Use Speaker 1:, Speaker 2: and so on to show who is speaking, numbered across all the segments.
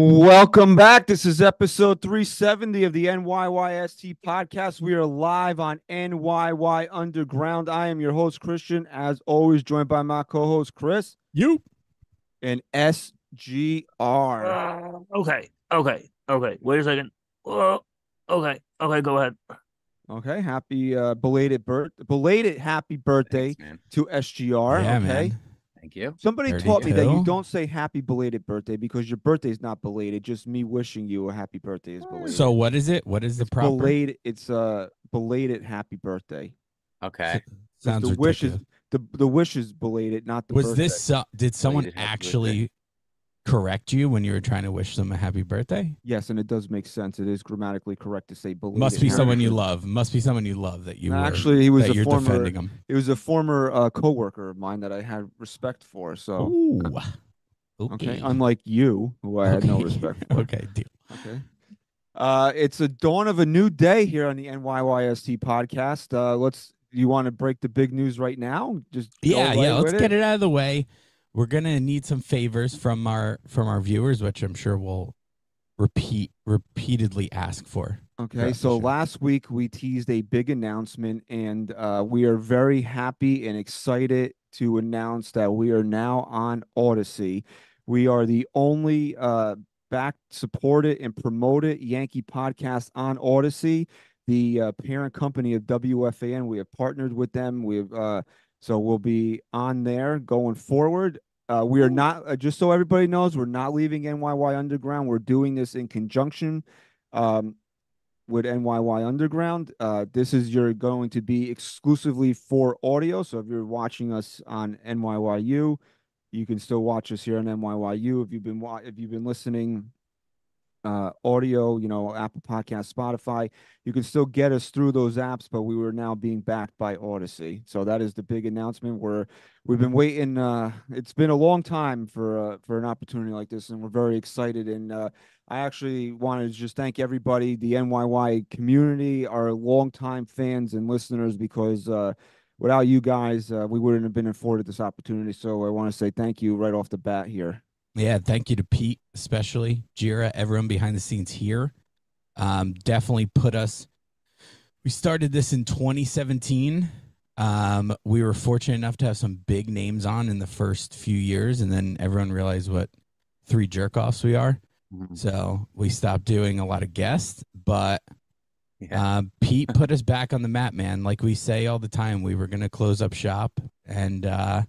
Speaker 1: Welcome back. This is episode 370 of the NYYST podcast. We are live on NYY Underground. I am your host, Christian, as always, joined by my co host, Chris.
Speaker 2: You.
Speaker 1: And SGR.
Speaker 2: Uh, okay. Okay. Okay. Wait a second. Uh, okay. Okay. Go ahead.
Speaker 1: Okay. Happy uh, belated birth, belated happy birthday
Speaker 3: Thanks,
Speaker 1: to SGR.
Speaker 4: Yeah,
Speaker 1: okay.
Speaker 4: man.
Speaker 3: Thank you.
Speaker 1: Somebody taught me that you don't say happy belated birthday because your birthday is not belated. Just me wishing you a happy birthday is belated.
Speaker 4: So what is it? What is the
Speaker 1: it's
Speaker 4: proper?
Speaker 1: belated. It's a belated happy birthday.
Speaker 3: Okay.
Speaker 4: Sounds
Speaker 1: the wish is the the wish is belated, not the
Speaker 4: Was
Speaker 1: birthday.
Speaker 4: this? So, did someone
Speaker 3: Belated happy
Speaker 4: actually correct you when you were trying to wish them a happy birthday?
Speaker 1: Yes, and it does make sense. It is grammatically correct to say belated.
Speaker 4: Must be someone you love. Must be someone you love that you
Speaker 1: No,
Speaker 4: were.
Speaker 1: actually, he was a former. It was a former uh, coworker of mine that I had respect for. So
Speaker 4: Ooh.
Speaker 1: okay, unlike you, who I had no respect for.
Speaker 4: okay, deal.
Speaker 1: Okay. Uh, it's a dawn of a new day here on the NYYST podcast. Uh, let's. You want to break the big news right now? Just
Speaker 4: Yeah, yeah. Let's
Speaker 1: with
Speaker 4: get it out of the way. We're gonna need some favors from our from our viewers, which I'm sure we'll repeat repeatedly ask for.
Speaker 1: Okay, so
Speaker 4: sure.
Speaker 1: last week we teased a big announcement, and uh, we are very happy and excited to announce that we are now on Audacy. We are the only uh, back supported and promoted Yankee podcast on Audacy, the uh, parent company of WFAN. We have partnered with them. We've uh, so we'll be on there going forward. Uh, we are not uh, just so everybody knows we're not leaving NYY Underground. We're doing this in conjunction. Um, with NYY Underground. Uh, this is you're going to be exclusively for audio. So if you're watching us on NYYU, you can still watch us here on NYYU. If you've been wa- if you've been listening uh audio you know apple podcast spotify you can still get us through those apps but we were now being backed by audacy so that is the big announcement where we've been waiting uh it's been a long time for uh for an opportunity like this and we're very excited and uh I actually wanted to just thank everybody, the NYY community, our longtime fans and listeners, because uh, without you guys, uh, we wouldn't have been afforded this opportunity. So I want to say thank you right off the bat here.
Speaker 4: Yeah, thank you to Pete, especially Jira, everyone behind the scenes here. Um, definitely put us. We started this in 2017. Um, we were fortunate enough to have some big names on in the first few years, and then everyone realized what three jerk offs we are.
Speaker 3: Mhm.
Speaker 4: So we stopped doing a lot of guests, but
Speaker 3: Yeah.
Speaker 4: uh, Pete put us back on the map, man. Like we say all the time, we were going to close up shop, and uh,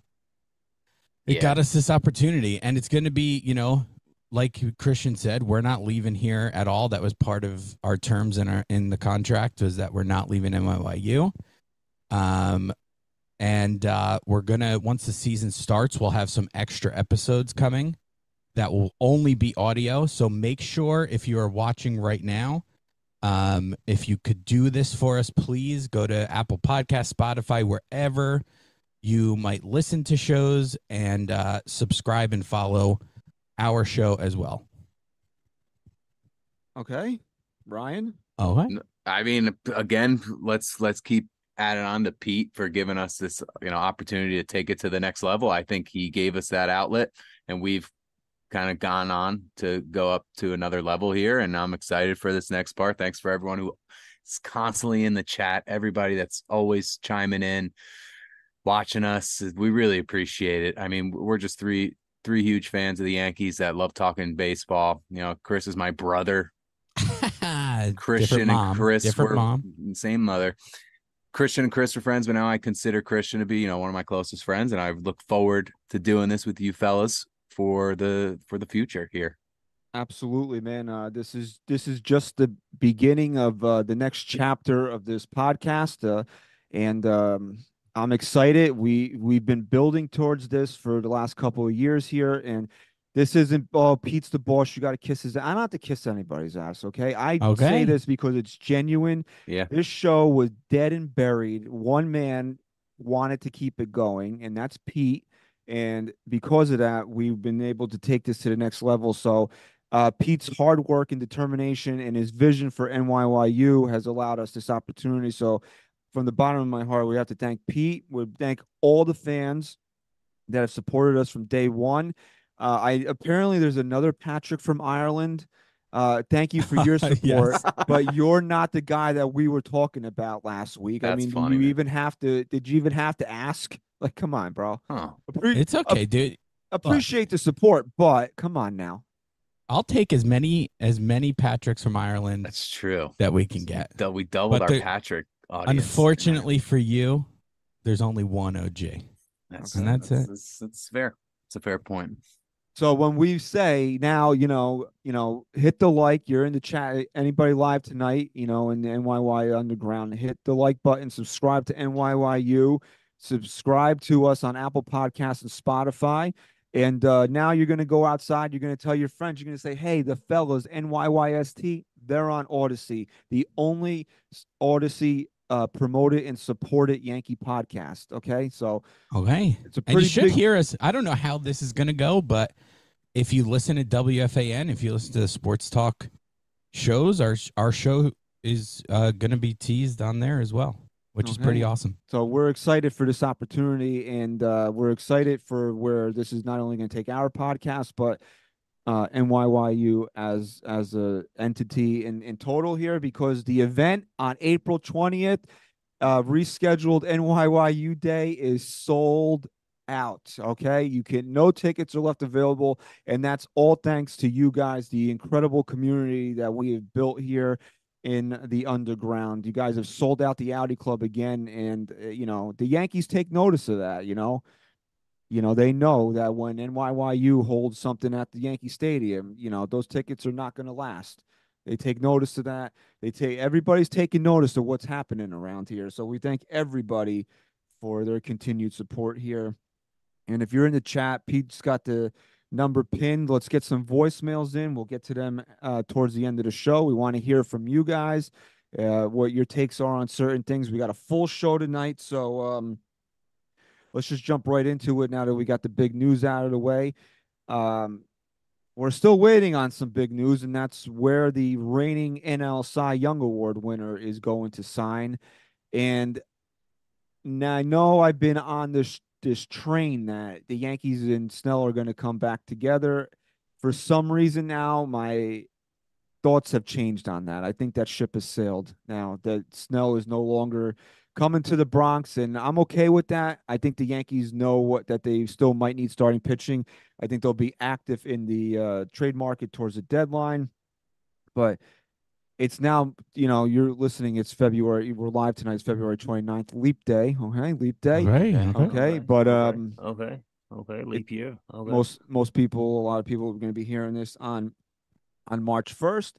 Speaker 4: it
Speaker 3: Yeah.
Speaker 4: got us this opportunity. And it's going to be, you know, like Christian said, we're not leaving here at all. That was part of our terms in our in the contract was that we're not leaving NYYU. Um, and uh, we're gonna once the season starts, we'll have some extra episodes coming that will only be audio. So make sure if you are watching right now, um, if you could do this for us, please go to Apple Podcast, Spotify, wherever you might listen to shows, and uh, subscribe and follow our show as well.
Speaker 1: Okay, Ryan.
Speaker 4: All right.
Speaker 3: I mean, again, let's let's keep adding on to Pete for giving us this, you know, opportunity to take it to the next level. I think he gave us that outlet, and we've kind of gone on to go up to another level here. And I'm excited for this next part. Thanks for everyone who is constantly in the chat, everybody that's always chiming in, watching us. We really appreciate it. I mean, we're just three three huge fans of the Yankees that love talking baseball. You know, Chris is my brother. Christian
Speaker 4: mom,
Speaker 3: and Chris
Speaker 4: different
Speaker 3: were
Speaker 4: mom.
Speaker 3: same mother. Christian and Chris are friends, but now I consider Christian to be, you know, one of my closest friends, and I look forward to doing this with you fellas for the for the future here.
Speaker 1: Absolutely, man. Uh, this is this is just the beginning of uh, the next chapter of this podcast, uh, and um, I'm excited. We we've been building towards this for the last couple of years here, and This isn't oh Pete's the boss. You got to kiss his. Ass. I don't have to kiss anybody's ass. Okay, I say this because it's genuine.
Speaker 3: Yeah.
Speaker 1: This show was dead and buried. One man wanted to keep it going, and that's Pete. And because of that, we've been able to take this to the next level. So, uh, Pete's hard work and determination and his vision for NYYU has allowed us this opportunity. So, from the bottom of my heart, we have to thank Pete. We thank all the fans that have supported us from day one. Uh, I apparently there's another Patrick from Ireland. Uh, thank you for your support but you're not the guy that we were talking about last week.
Speaker 3: That's I
Speaker 1: mean,
Speaker 3: funny,
Speaker 1: you
Speaker 3: man.
Speaker 1: even have to? Did you even have to ask? Like, come on, bro.
Speaker 3: Huh.
Speaker 1: Appre-
Speaker 4: It's okay, dude.
Speaker 1: appreciate the support, but come on now.
Speaker 4: I'll take as many as many Patricks from Ireland
Speaker 3: That's true.
Speaker 4: that we can get.
Speaker 3: Dou- We doubled
Speaker 4: But
Speaker 3: our
Speaker 4: the-
Speaker 3: Patrick audience.
Speaker 4: Unfortunately for you, there's only one OG.
Speaker 3: that's,
Speaker 4: and that's it.
Speaker 3: That's, that's fair. It's a fair point.
Speaker 1: So when we say now, you know, you know, hit the like. You're in the chat. Anybody live tonight? You know, in the NYY Underground, hit the like button. Subscribe to NYYU. Subscribe to us on Apple Podcasts and Spotify. And uh, now you're going to go outside. You're going to tell your friends. You're going to say, "Hey, the fellas, NYYST, they're on Audacy, the only s- Audacy uh, promoted and supported Yankee podcast." Okay, so
Speaker 4: Okay.
Speaker 1: it's a
Speaker 4: And you should
Speaker 1: big
Speaker 4: hear us. I don't know how this is going to go, but if you listen to WFAN, if you listen to the sports talk shows, our our show is uh, going to be teased on there as well, which is pretty awesome.
Speaker 1: So we're excited for this opportunity, and uh, we're excited for where this is not only going to take our podcast, but uh, NYYU as as a entity in in total here, because the event on April twentieth, uh, rescheduled NYYU Day is sold out. Okay, you can no tickets are left available, and that's all thanks to you guys, the incredible community that we have built here in the underground. You guys have sold out the Audi Club again, and uh, you know the Yankees take notice of that. You know, you know they know that when NYYU holds something at the Yankee Stadium, you know those tickets are not going to last. They take notice of that. They take everybody's taking notice of what's happening around here. So we thank everybody for their continued support here. And if you're in the chat, Pete's got the number pinned. Let's get some voicemails in. We'll get to them uh, towards the end of the show. We want to hear from you guys, uh, what your takes are on certain things. We got a full show tonight, so um, let's just jump right into it now that we got the big news out of the way. Um, we're still waiting on some big news, and that's where the reigning NL Cy Young Award winner is going to sign. And now I know I've been on this this train that the Yankees and Snell are going to come back together. For some reason now, my thoughts have changed on that. I think that ship has sailed now. That Snell is no longer coming to the Bronx, and I'm okay with that. I think the Yankees know what that they still might need starting pitching. I think they'll be active in the uh, trade market towards the deadline, but it's now you know you're listening it's february we're live tonight it's february 29th leap day okay leap day
Speaker 4: Right.
Speaker 2: Okay.
Speaker 4: okay.
Speaker 1: okay but um
Speaker 2: Okay. Okay. Leap year. Okay.
Speaker 1: most most people a lot of people are going to be hearing this on on march 1st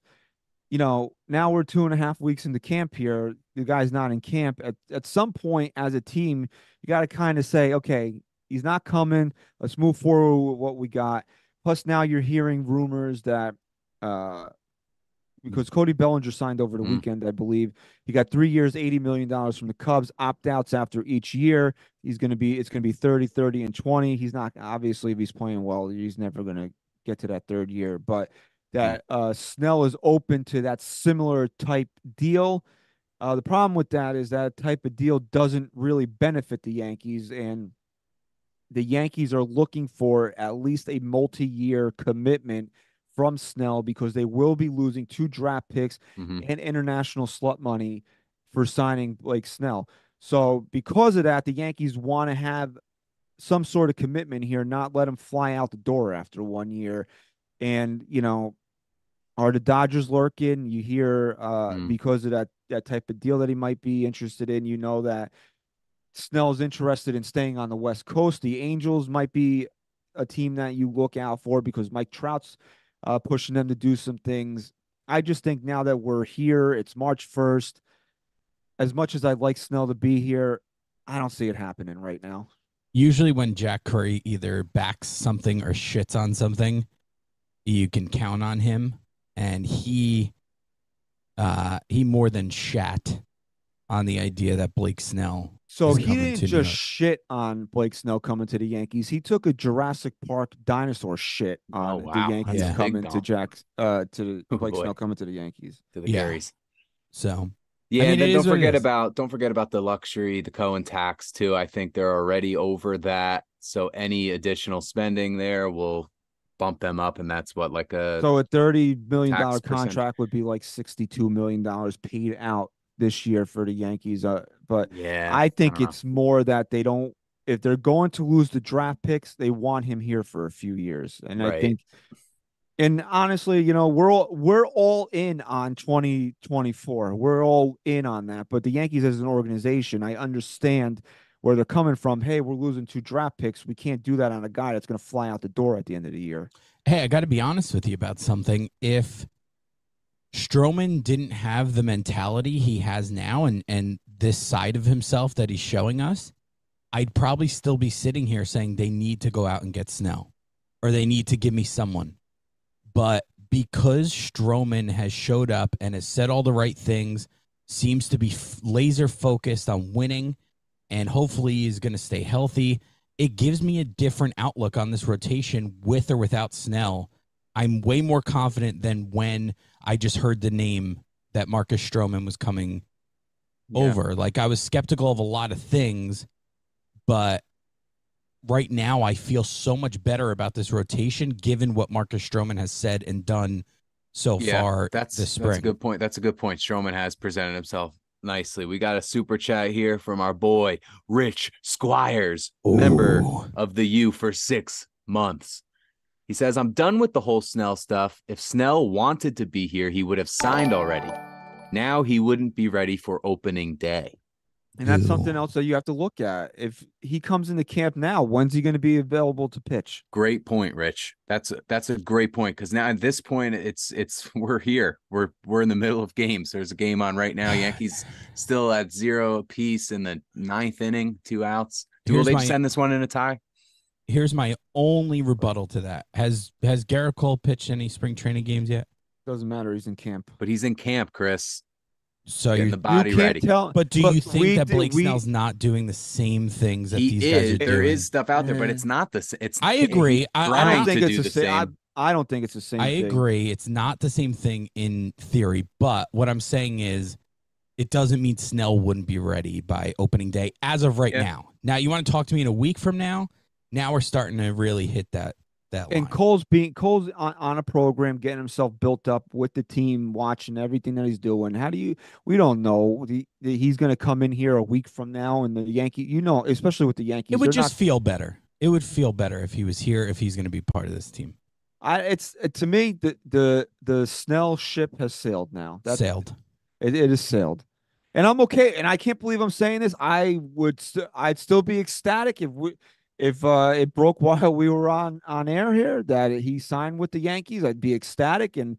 Speaker 1: you know now we're two and a half weeks into camp here the guy's not in camp at, at some point as a team you got to kind of say okay he's not coming let's move forward with what we got plus now you're hearing rumors that uh because Cody Bellinger signed over the
Speaker 3: Mm.
Speaker 1: weekend, I believe. He got three years, $80 million from the Cubs, opt outs after each year. He's going to be, it's going to be 30, 30, and 20. He's not, obviously, if he's playing well, he's never going to get to that third year. But that uh, Snell is open to that similar type deal. Uh, the problem with that is that type of deal doesn't really benefit the Yankees. And the Yankees are looking for at least a multi year commitment from Snell because they will be losing two draft picks
Speaker 3: Mhm.
Speaker 1: and international slot money for signing Blake Snell. So because of that, the Yankees want to have some sort of commitment here, not let him fly out the door after one year. And you know, are the Dodgers lurking? You hear uh,
Speaker 3: Mm.
Speaker 1: because of that that type of deal that he might be interested in. You know that Snell's interested in staying on the West Coast. The Angels might be a team that you look out for because Mike Trout's uh, pushing them to do some things. I just think now that we're here, it's March 1st. As much as I'd like Snell to be here, I don't see it happening right now.
Speaker 4: usually when Jack Curry either backs something or shits on something, you can count on him. And he uh he more than shat on the idea that Blake Snell.
Speaker 1: So he didn't just shit on Blake Snell coming to the Yankees. He took a Jurassic Park dinosaur shit
Speaker 3: Oh,
Speaker 1: on
Speaker 3: wow.
Speaker 1: the Yankees
Speaker 4: That's a
Speaker 1: coming to
Speaker 3: dump.
Speaker 1: Jack's uh to the
Speaker 3: Oh,
Speaker 1: Blake
Speaker 3: boy.
Speaker 1: Snell coming to the Yankees.
Speaker 3: to the
Speaker 4: Yeah.
Speaker 3: Garys.
Speaker 4: So
Speaker 3: Yeah,
Speaker 4: mean,
Speaker 3: and then don't
Speaker 4: is what it
Speaker 3: forget about don't forget about the luxury, the Cohen tax too. I think they're already over that. So any additional spending there will bump them up, and that's what like a
Speaker 1: So a thirty million dollar contract would be like sixty two million dollars paid out this year for the Yankees. Uh, but
Speaker 3: yeah.
Speaker 1: I think
Speaker 3: know.
Speaker 1: it's more that they don't. If they're going to lose the draft picks, they want him here for a few years, and I think. And honestly, you know, we're all we're all in on 2024. We're all in on that. But the Yankees as an organization, I understand where they're coming from. Hey, we're losing two draft picks. We can't do that on a guy that's going to fly out the door at the end of the year.
Speaker 4: hey, I got to be honest with you about something. If Stroman didn't have the mentality he has now and and this side of himself that he's showing us, I'd probably still be sitting here saying they need to go out and get Snell or they need to give me someone. But because Stroman has showed up and has said all the right things, seems to be f- laser focused on winning, and hopefully he's going to stay healthy, it gives me a different outlook on this rotation with or without Snell. I'm way more confident than when I just heard the name that Marcus Stroman was coming
Speaker 1: Yeah.
Speaker 4: over. Like I was skeptical of a lot of things, but right now I feel so much better about this rotation given what Marcus Stroman has said and done so
Speaker 3: yeah,
Speaker 4: far
Speaker 3: that's
Speaker 4: this
Speaker 3: that's a good point. That's a good point. Stroman has presented himself nicely. We got a super chat here from our boy Rich Squires, member of the U for six months. He says, I'm done with the whole Snell stuff. If Snell wanted to be here, he would have signed already. Now he wouldn't be ready for opening day.
Speaker 1: And that's something else that you have to look at. If he comes into camp now, when's he going to be available to pitch?
Speaker 3: Great point, Rich. That's a, that's a great point because now at this point, it's it's we're here. We're we're in the middle of games. There's a game on right now. Yankees still at zero apiece in the ninth inning, two outs. Do will they
Speaker 4: my-
Speaker 3: send this one in a tie?
Speaker 4: Here's my only rebuttal to that. Has has Garrett Cole pitched any spring training games yet?
Speaker 1: Doesn't matter. He's in camp.
Speaker 3: But he's in camp, Chris.
Speaker 4: So
Speaker 3: Getting
Speaker 4: you're
Speaker 3: the body
Speaker 1: you can't
Speaker 3: ready.
Speaker 1: tell.
Speaker 4: But do
Speaker 1: But
Speaker 4: you think
Speaker 1: we
Speaker 4: that
Speaker 1: did-
Speaker 4: Blake
Speaker 1: we-
Speaker 4: Snell's not doing the same things that
Speaker 3: he
Speaker 4: these guys
Speaker 3: is.
Speaker 4: are doing?
Speaker 3: There is stuff out there, but it's not the. same. It's.
Speaker 4: I agree. I- I
Speaker 1: I don't think it's
Speaker 3: do
Speaker 1: the
Speaker 3: the
Speaker 1: same.
Speaker 3: same.
Speaker 1: I, I don't think it's the same.
Speaker 4: I
Speaker 1: thing.
Speaker 4: agree. It's not the same thing in theory, but what I'm saying is it doesn't mean Snell wouldn't be ready by opening day as of right
Speaker 3: Yeah.
Speaker 4: now. Now you want to talk to me in a week from now? Now we're starting to really hit that that line.
Speaker 1: And Cole's being Cole's on, on a program, getting himself built up with the team, watching everything that he's doing. How do you? We don't know. The, the, he's going to come in here a week from now, and the Yankee, you know, especially with the Yankees,
Speaker 4: it would
Speaker 1: they're
Speaker 4: just feel better. It would feel better if he was here if he's going to be part of this team.
Speaker 1: I, it's uh, to me the the the Snell ship has sailed now. That's
Speaker 4: Sailed.
Speaker 1: It, it is sailed, and I'm okay. And I can't believe I'm saying this. I would, st- I'd still be ecstatic if we, if uh, it broke while we were on on air here that he signed with the Yankees. I'd be ecstatic and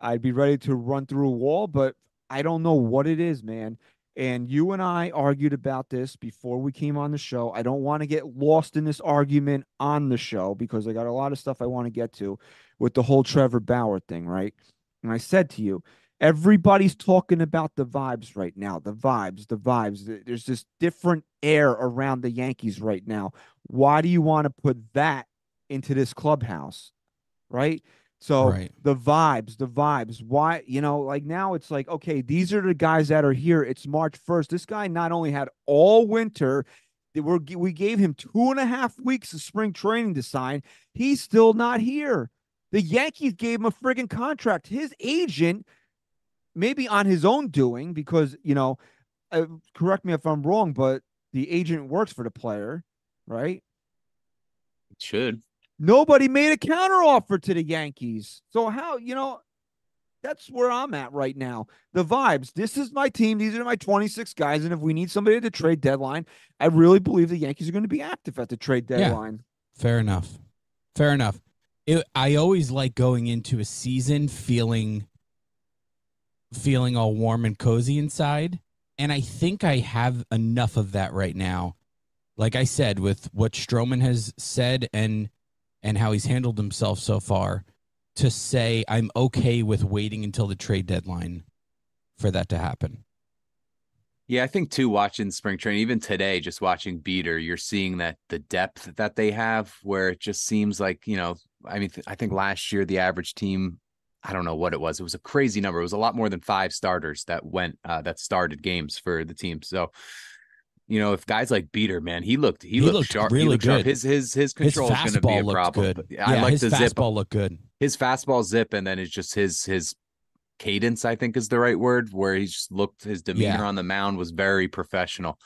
Speaker 1: I'd be ready to run through a wall. But I don't know what it is, man. And you and I argued about this before we came on the show. I don't want to get lost in this argument on the show because I got a lot of stuff I want to get to with the whole Trevor Bauer thing, right? And I said to you, Everybody's talking about the vibes right now. The vibes, the vibes. There's this different air around the Yankees right now. Why do you want to put that into this clubhouse? Right? So
Speaker 4: Right.
Speaker 1: the vibes, the vibes. Why, you know, like now it's like, okay, these are the guys that are here. It's March 1st. This guy not only had all winter, were we gave him two and a half weeks of spring training to sign. He's still not here. The Yankees gave him a friggin' contract. His agent maybe on his own doing because you know uh, correct me if i'm wrong but the agent works for the player right
Speaker 3: It should.
Speaker 1: nobody made a counteroffer to the yankees so how you know that's where i'm at right now the vibes this is my team these are my 26 guys and if we need somebody at the trade deadline i really believe the yankees are going to be active at the trade
Speaker 4: Yeah.
Speaker 1: deadline
Speaker 4: Fair enough. Fair enough. It, I always like going into a season feeling feeling all warm and cozy inside, and I think I have enough of that right now like I said, with what Stroman has said and and how he's handled himself so far, to say I'm okay with waiting until the trade deadline for that to happen.
Speaker 3: Yeah, I think too, watching spring training, even today, just watching Beeter, you're seeing that the depth that they have, where it just seems like, you know, I mean, I think last year the average team, I don't know what it was. It was a crazy number. It was a lot more than five starters that went, uh, that started games for the team. So, you know, if guys like Beeter, man, he looked, he,
Speaker 4: He
Speaker 3: looked,
Speaker 4: looked
Speaker 3: sharp. he
Speaker 4: really
Speaker 3: looked sharp.
Speaker 4: good.
Speaker 3: His, his, his
Speaker 4: His
Speaker 3: control is going to be a
Speaker 4: looked
Speaker 3: problem.
Speaker 4: good.
Speaker 3: But
Speaker 4: Yeah,
Speaker 3: I like
Speaker 4: his
Speaker 3: the
Speaker 4: fastball
Speaker 3: zip.
Speaker 4: looked good.
Speaker 3: His fastball zip, and then it's just his, his, cadence i think is the right word where he just looked his demeanor
Speaker 4: Yeah.
Speaker 3: on the mound was very professional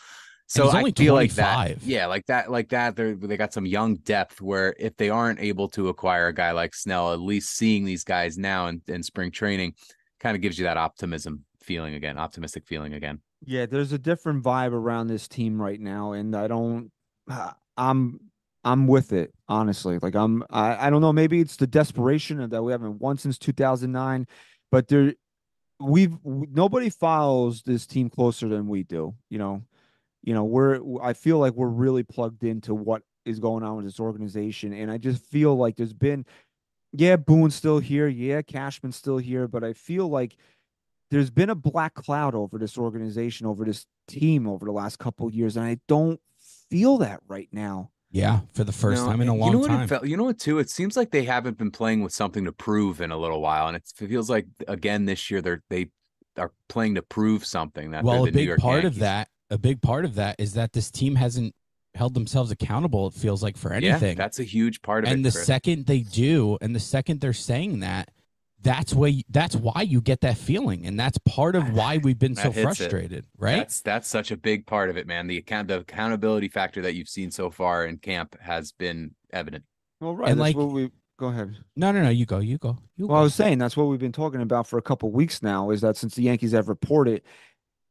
Speaker 3: so
Speaker 4: he's
Speaker 3: i
Speaker 4: only
Speaker 3: feel like that yeah like that like that they they got some young depth where if they aren't able to acquire a guy like snell at least seeing these guys now in, in spring training kind of gives you that optimism feeling again optimistic feeling again
Speaker 1: Yeah, there's a different vibe around this team right now, and I don't. I'm I'm with it honestly. Like I'm I, I don't know. Maybe it's the desperation that we haven't won since 2009, but there we've nobody follows this team closer than we do. You know, you know we're I feel like we're really plugged into what is going on with this organization, and I just feel like there's been. Yeah, Boone's still here. Yeah, Cashman's still here, but I feel like there's been a black cloud over this organization, over this team over the last couple of years, and I don't feel that right now.
Speaker 4: Yeah, for the first
Speaker 3: No,
Speaker 4: time in a
Speaker 3: and
Speaker 4: long
Speaker 3: you know what
Speaker 4: time.
Speaker 3: It felt, you know what too? It seems like they haven't been playing with something to prove in a little while, and it feels like again this year they're they are playing to prove something. That
Speaker 4: well,
Speaker 3: they're
Speaker 4: a
Speaker 3: the New
Speaker 4: big
Speaker 3: York
Speaker 4: part of that, a big part of that is that this team hasn't held themselves accountable. It feels like for anything.
Speaker 3: Yeah, that's a huge part of
Speaker 4: and
Speaker 3: it.
Speaker 4: And the
Speaker 3: Chris.
Speaker 4: second they do, and the second they're saying that, that's why that's why you get that feeling, and that's part of why we've been so
Speaker 3: That hits it.
Speaker 4: frustrated, right?
Speaker 3: That's that's such a big part of it, man. The account the accountability factor that you've seen so far in camp has been evident.
Speaker 1: Well, right.
Speaker 4: And,
Speaker 1: that's
Speaker 4: like-
Speaker 1: what we go ahead.
Speaker 4: no, no, no. You go, you go, you
Speaker 1: Well, I was saying that's what we've been talking about for a couple weeks now. Is that since the Yankees have reported,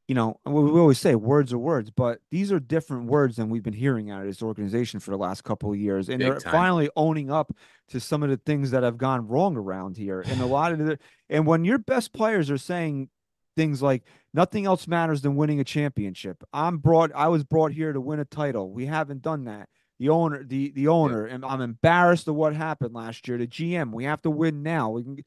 Speaker 1: you know, and we, always say words are words, but these are different words than we've been hearing out of this organization for the last couple of years, and
Speaker 3: Big
Speaker 1: they're
Speaker 3: time.
Speaker 1: finally owning up to some of the things that have gone wrong around here. And a lot of the, and when your best players are saying things like nothing else matters than winning a championship. I'm brought I was brought here to win a title. We haven't done that. The owner, the the owner, and I'm embarrassed of what happened last year. The GM, we have to win now. We can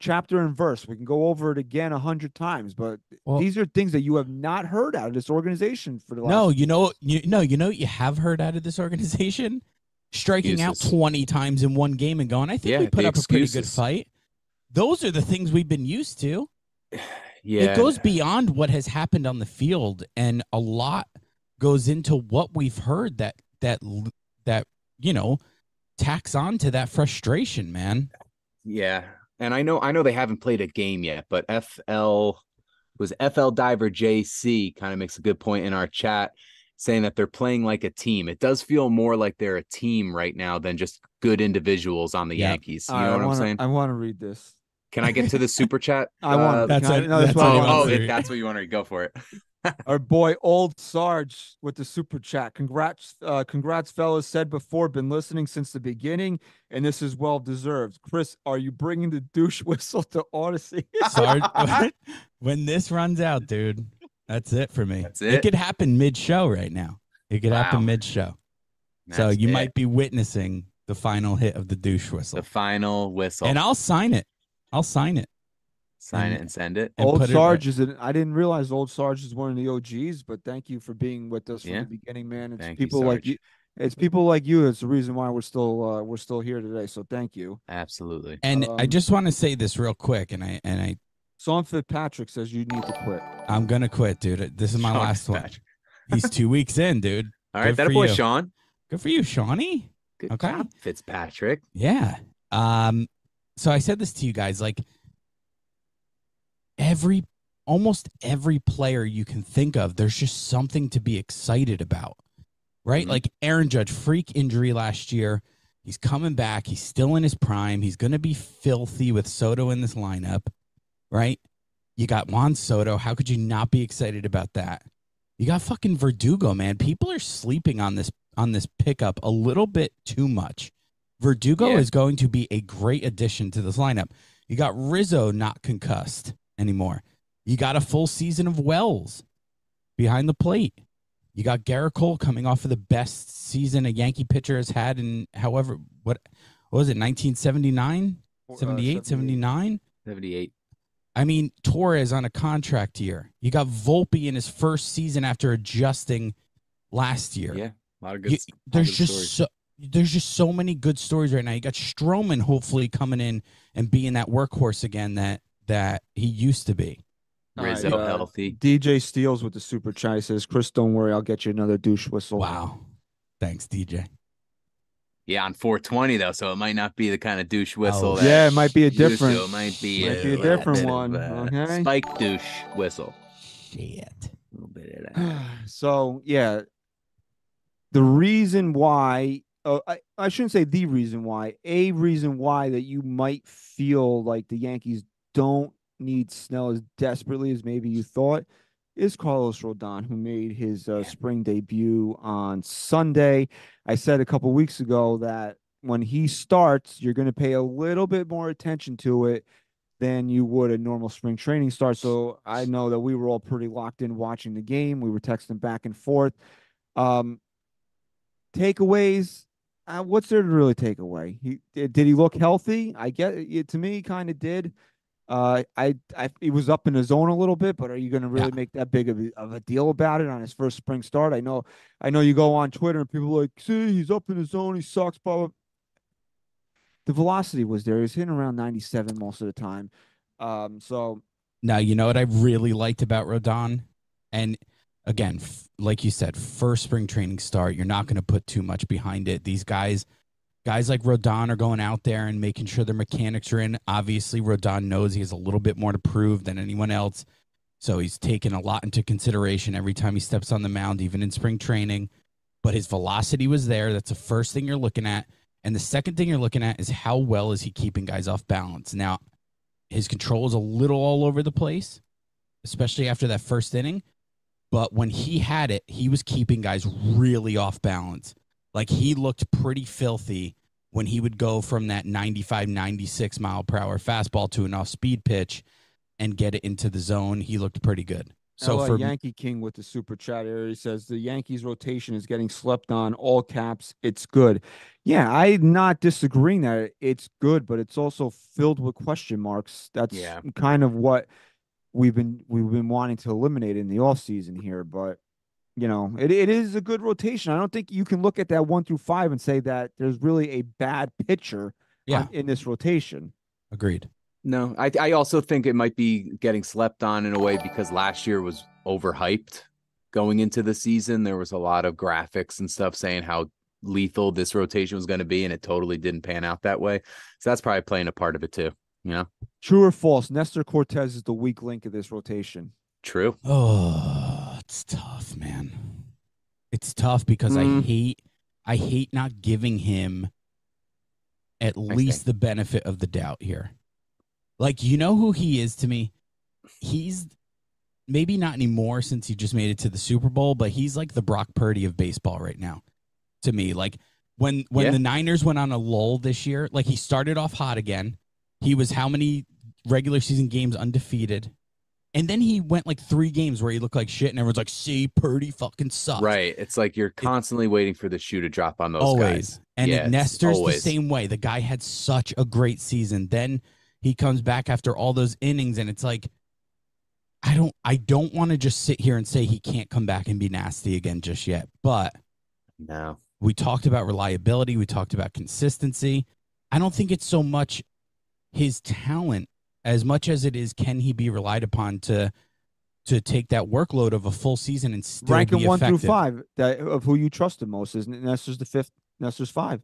Speaker 1: chapter and verse. We can go over it again a hundred times, but
Speaker 4: Well-
Speaker 1: these are things that you have not heard out of this organization for the last.
Speaker 4: No, you know, you no, you know, what you have heard out of this organization, striking out twenty times in one game and going, I think
Speaker 3: Yeah,
Speaker 4: we put
Speaker 3: the
Speaker 4: up a pretty good fight. Those are the things we've been used to.
Speaker 3: Yeah,
Speaker 4: It goes beyond what has happened on the field, and a lot goes into what we've heard that that that you know tacks on to that frustration, man.
Speaker 3: Yeah. And I know I know they haven't played a game yet, but FL was FL Diver JC kind of makes a good point in our chat saying that they're playing like a team. It does feel more like they're a team right now than just good individuals on the
Speaker 4: Yeah.
Speaker 3: Yankees. You know
Speaker 1: right,
Speaker 3: what
Speaker 1: I
Speaker 3: I'm
Speaker 1: wanna,
Speaker 3: saying?
Speaker 1: I want to read this.
Speaker 3: Can I get to the super chat?
Speaker 1: I want.
Speaker 3: Uh,
Speaker 4: That's
Speaker 1: can I-
Speaker 4: a-
Speaker 1: no, that's
Speaker 4: that's
Speaker 1: what I
Speaker 4: a-
Speaker 3: oh,
Speaker 1: wanna
Speaker 3: oh,
Speaker 1: read.
Speaker 4: answer.
Speaker 3: that's what you want to go for it.
Speaker 1: Our boy Old Sarge with the super chat. Congrats, uh, congrats, fellas. Said before, been listening since the beginning, and this is well deserved. Chris, are you bringing the douche whistle to Audacy?
Speaker 4: Sorry, when this runs out, dude, that's it for me.
Speaker 3: That's
Speaker 4: It
Speaker 3: it?
Speaker 4: could happen mid show right now. It could happen mid show. So you
Speaker 3: it.
Speaker 4: might be witnessing the final hit of the douche whistle,
Speaker 3: the final whistle.
Speaker 4: and I'll sign it. I'll sign it.
Speaker 3: Sign it
Speaker 4: and-
Speaker 3: and send it.
Speaker 4: and
Speaker 1: Old
Speaker 4: put it
Speaker 1: Sarge is an. I didn't realize Old Sarge is one of the OGs, but thank you for being with us from
Speaker 3: Yeah.
Speaker 1: the beginning, man. It's
Speaker 3: Thank you,
Speaker 1: people like you. It's people like you. That's the reason why we're still uh, we're still here today. So thank you.
Speaker 3: Absolutely.
Speaker 4: And I
Speaker 1: Um,
Speaker 4: just want to say this real quick, and I and I
Speaker 1: Sean Fitzpatrick says you need to quit.
Speaker 4: I'm gonna quit, dude. This is my
Speaker 3: Sean
Speaker 4: last one. He's two weeks in, dude.
Speaker 3: All right,
Speaker 4: Good
Speaker 3: that boy
Speaker 4: you.
Speaker 3: Sean.
Speaker 4: Good for you, Shawnee.
Speaker 3: Good
Speaker 4: Okay.
Speaker 3: job, Fitzpatrick.
Speaker 4: Yeah. Um, so I said this to you guys, like every almost every player you can think of, there's just something to be excited about. Right?
Speaker 3: Mhm.
Speaker 4: Like Aaron Judge, freak injury last year. He's coming back. He's still in his prime. He's gonna be filthy with Soto in this lineup. Right? You got Juan Soto. How could you not be excited about that? You got fucking Verdugo, man. People are sleeping on this on this pickup a little bit too much. Verdugo
Speaker 3: Yeah.
Speaker 4: is going to be a great addition to this lineup. You got Rizzo not concussed anymore. You got a full season of Wells behind the plate. You got Garrett Cole coming off of the best season a Yankee pitcher has had in however what, what was it 1979,
Speaker 1: Uh,
Speaker 4: 78, 79?
Speaker 3: 78.
Speaker 4: I mean, Torres on a contract year. You got Volpe in his first season after adjusting last year.
Speaker 3: Yeah. A lot of good.
Speaker 4: You-
Speaker 3: s- lot of
Speaker 4: there's just
Speaker 3: stories.
Speaker 4: so there's just so many good stories right now. You got Stroman hopefully coming in and being that workhorse again that that he used to be.
Speaker 3: Rizzo
Speaker 1: uh,
Speaker 3: healthy.
Speaker 1: DJ Steals with the super chat. Says, Chris, don't worry, I'll get you another douche whistle.
Speaker 4: Wow. Thanks, DJ.
Speaker 3: Yeah, on 420 though, so it might not be the kind of douche whistle.
Speaker 4: Oh,
Speaker 1: yeah, it might be a
Speaker 3: used to.
Speaker 1: different-
Speaker 3: It might be,
Speaker 1: might be a different
Speaker 3: bit of,
Speaker 1: one,
Speaker 3: uh,
Speaker 1: okay?
Speaker 3: Spike douche whistle.
Speaker 4: Shit.
Speaker 3: A little bit of that.
Speaker 1: so yeah, the reason why uh, I, I shouldn't say the reason why a reason why that you might feel like the Yankees don't need Snell as desperately as maybe you thought is Carlos Rodon, who made his uh, spring debut on Sunday. I said a couple weeks ago that when he starts, you're going to pay a little bit more attention to it than you would a normal spring training start. So I know that we were all pretty locked in watching the game. We were texting back and forth. Um, takeaways. Uh, what's there to really take away? He did, he look healthy? I get it. To me, he kind of did. Uh, I, I, he was up in his zone a little bit, but are you going to really
Speaker 4: Yeah.
Speaker 1: make that big of a, of a deal about it on his first spring start? I know, I know you go on Twitter and people are like, see, he's up in his zone, he sucks, blah, blah. The velocity was there. He was hitting around 97 most of the time. Um, so
Speaker 4: Now, you know what I really liked about Rodon? And again, f- like you said, first spring training start, you're not going to put too much behind it. These guys, guys like Rodon are going out there and making sure their mechanics are in. Obviously, Rodon knows he has a little bit more to prove than anyone else. So he's taken a lot into consideration every time he steps on the mound, even in spring training. But his velocity was there. That's the first thing you're looking at. And the second thing you're looking at is how well is he keeping guys off balance. Now, his control is a little all over the place, especially after that first inning. But when he had it, he was keeping guys really off balance. Like he looked pretty filthy when he would go from that 95, 96 mile per hour fastball to an off speed pitch and get it into the zone. He looked pretty good. So
Speaker 1: LA
Speaker 4: for
Speaker 1: Yankee King with the super chat area he says the Yankees rotation is getting slept on. All caps, it's good. Yeah, I'm not disagreeing that it's good, but it's also filled with question marks. That's
Speaker 3: Yeah.
Speaker 1: kind of what we've been we've been wanting to eliminate in the offseason here. But you know, it, it is a good rotation. I don't think you can look at that one through five and say that there's really a bad pitcher
Speaker 4: yeah,
Speaker 1: on- in this rotation.
Speaker 4: agreed.
Speaker 3: No, I I also think it might be getting slept on in a way because last year was overhyped going into the season. There was a lot of graphics and stuff saying how lethal this rotation was going to be, and it totally didn't pan out that way. So that's probably playing a part of it too. You know,
Speaker 1: True or false? Nestor Cortes is the weak link of this rotation.
Speaker 3: true.
Speaker 4: Oh, it's tough, man. It's tough because I
Speaker 1: Mm.
Speaker 4: hate I hate not giving him at least
Speaker 3: think.
Speaker 4: the benefit of the doubt here. Like you know who he is to me? He's maybe not anymore since he just made it to the Super Bowl, but he's like the Brock Purdy of baseball right now. To me, like when when
Speaker 3: Yeah.
Speaker 4: the Niners went on a lull this year, like he started off hot again. He was how many regular season games undefeated? And then he went like three games where he looked like shit, and everyone's like, "See, Purdy fucking sucks."
Speaker 3: Right. It's like you're constantly waiting for the shoe to drop on those
Speaker 4: always.
Speaker 3: guys.
Speaker 4: And
Speaker 3: Yeah,
Speaker 4: Nestor's
Speaker 3: always.
Speaker 4: the same way. The guy had such a great season. Then he comes back after all those innings, and it's like, I don't, I don't want to just sit here and say he can't come back and be nasty again just yet. But
Speaker 3: No.
Speaker 4: we talked about reliability. We talked about consistency. I don't think it's so much his talent as much as it is can he be relied upon to to take that workload of a full season and still
Speaker 1: Rank him
Speaker 4: be
Speaker 1: one through five that of who you trust the most. Is Nestor's the fifth? Nestor's five.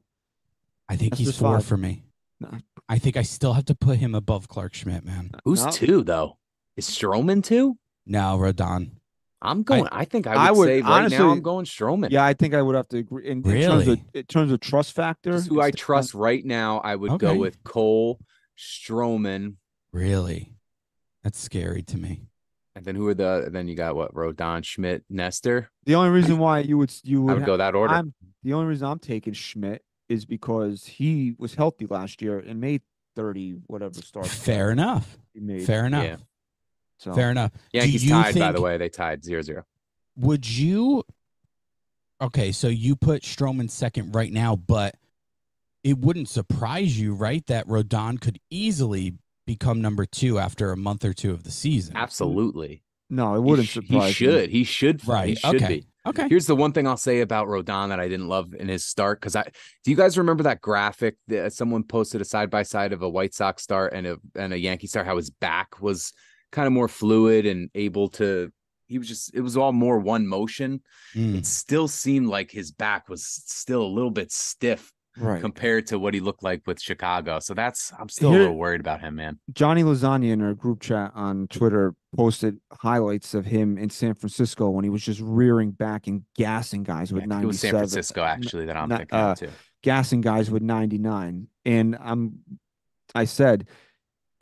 Speaker 4: I think
Speaker 1: That's
Speaker 4: he's
Speaker 1: just
Speaker 4: four
Speaker 1: five.
Speaker 4: for me.
Speaker 1: No.
Speaker 4: I think I still have to put him above Clarke Schmidt, man.
Speaker 3: Who's
Speaker 1: No.
Speaker 3: two though? Is Stroman two?
Speaker 4: No, Rodon.
Speaker 3: I'm going. I, think I would,
Speaker 1: I would-
Speaker 3: say right
Speaker 1: honestly-
Speaker 3: now I'm going Stroman.
Speaker 1: Yeah, I think I would have to agree. In, in terms of
Speaker 4: Really?
Speaker 1: in terms of trust factor,
Speaker 3: Just who I
Speaker 1: it's- um,
Speaker 3: trust right now, I would
Speaker 4: Okay.
Speaker 3: go with Cole, Stroman,
Speaker 4: Really? That's scary to me.
Speaker 3: and then who are the? Then you got what? Rodon, Schmidt, Nestor.
Speaker 1: The only reason why you would you would
Speaker 3: I would
Speaker 1: ha-
Speaker 3: go that order.
Speaker 1: I'm the only reason I'm taking Schmidt is because he was healthy last year and made thirty whatever starts.
Speaker 4: Fair enough.
Speaker 1: He made.
Speaker 4: Fair enough.
Speaker 3: Yeah.
Speaker 1: So
Speaker 4: Fair enough.
Speaker 3: Yankees
Speaker 4: you
Speaker 3: tied, by the way. They tied 0-0.
Speaker 4: Would you Okay, so you put Stroman second right now, but it wouldn't surprise you, right, that Rodon could easily become number two after a month or two of the season.
Speaker 3: Absolutely.
Speaker 1: No, it wouldn't
Speaker 3: sh-
Speaker 1: surprise
Speaker 3: He
Speaker 1: me.
Speaker 3: should. He should. He
Speaker 4: Right,
Speaker 3: should
Speaker 4: okay.
Speaker 3: be.
Speaker 4: Okay.
Speaker 3: Here's the one thing I'll say about Rodon that I didn't love in his start because I do you guys remember that graphic that someone posted a side by side of a White Sox start and a and a Yankee start how his back was kind of more fluid and able to he was just it was all more one motion.
Speaker 4: Mm.
Speaker 3: It still seemed like his back was still a little bit stiff
Speaker 1: Right.
Speaker 3: compared to what he looked like with Chicago. So that's I'm still
Speaker 1: Here-
Speaker 3: a little worried about him, man.
Speaker 1: Johnny Lasagna in our group chat on Twitter posted highlights of him in San Francisco when he was just rearing back and gassing guys with
Speaker 3: Yeah, it was San Francisco actually that I'm
Speaker 1: not-
Speaker 3: thinking
Speaker 1: uh,
Speaker 3: of too.
Speaker 1: gassing guys with 99 and i'm i said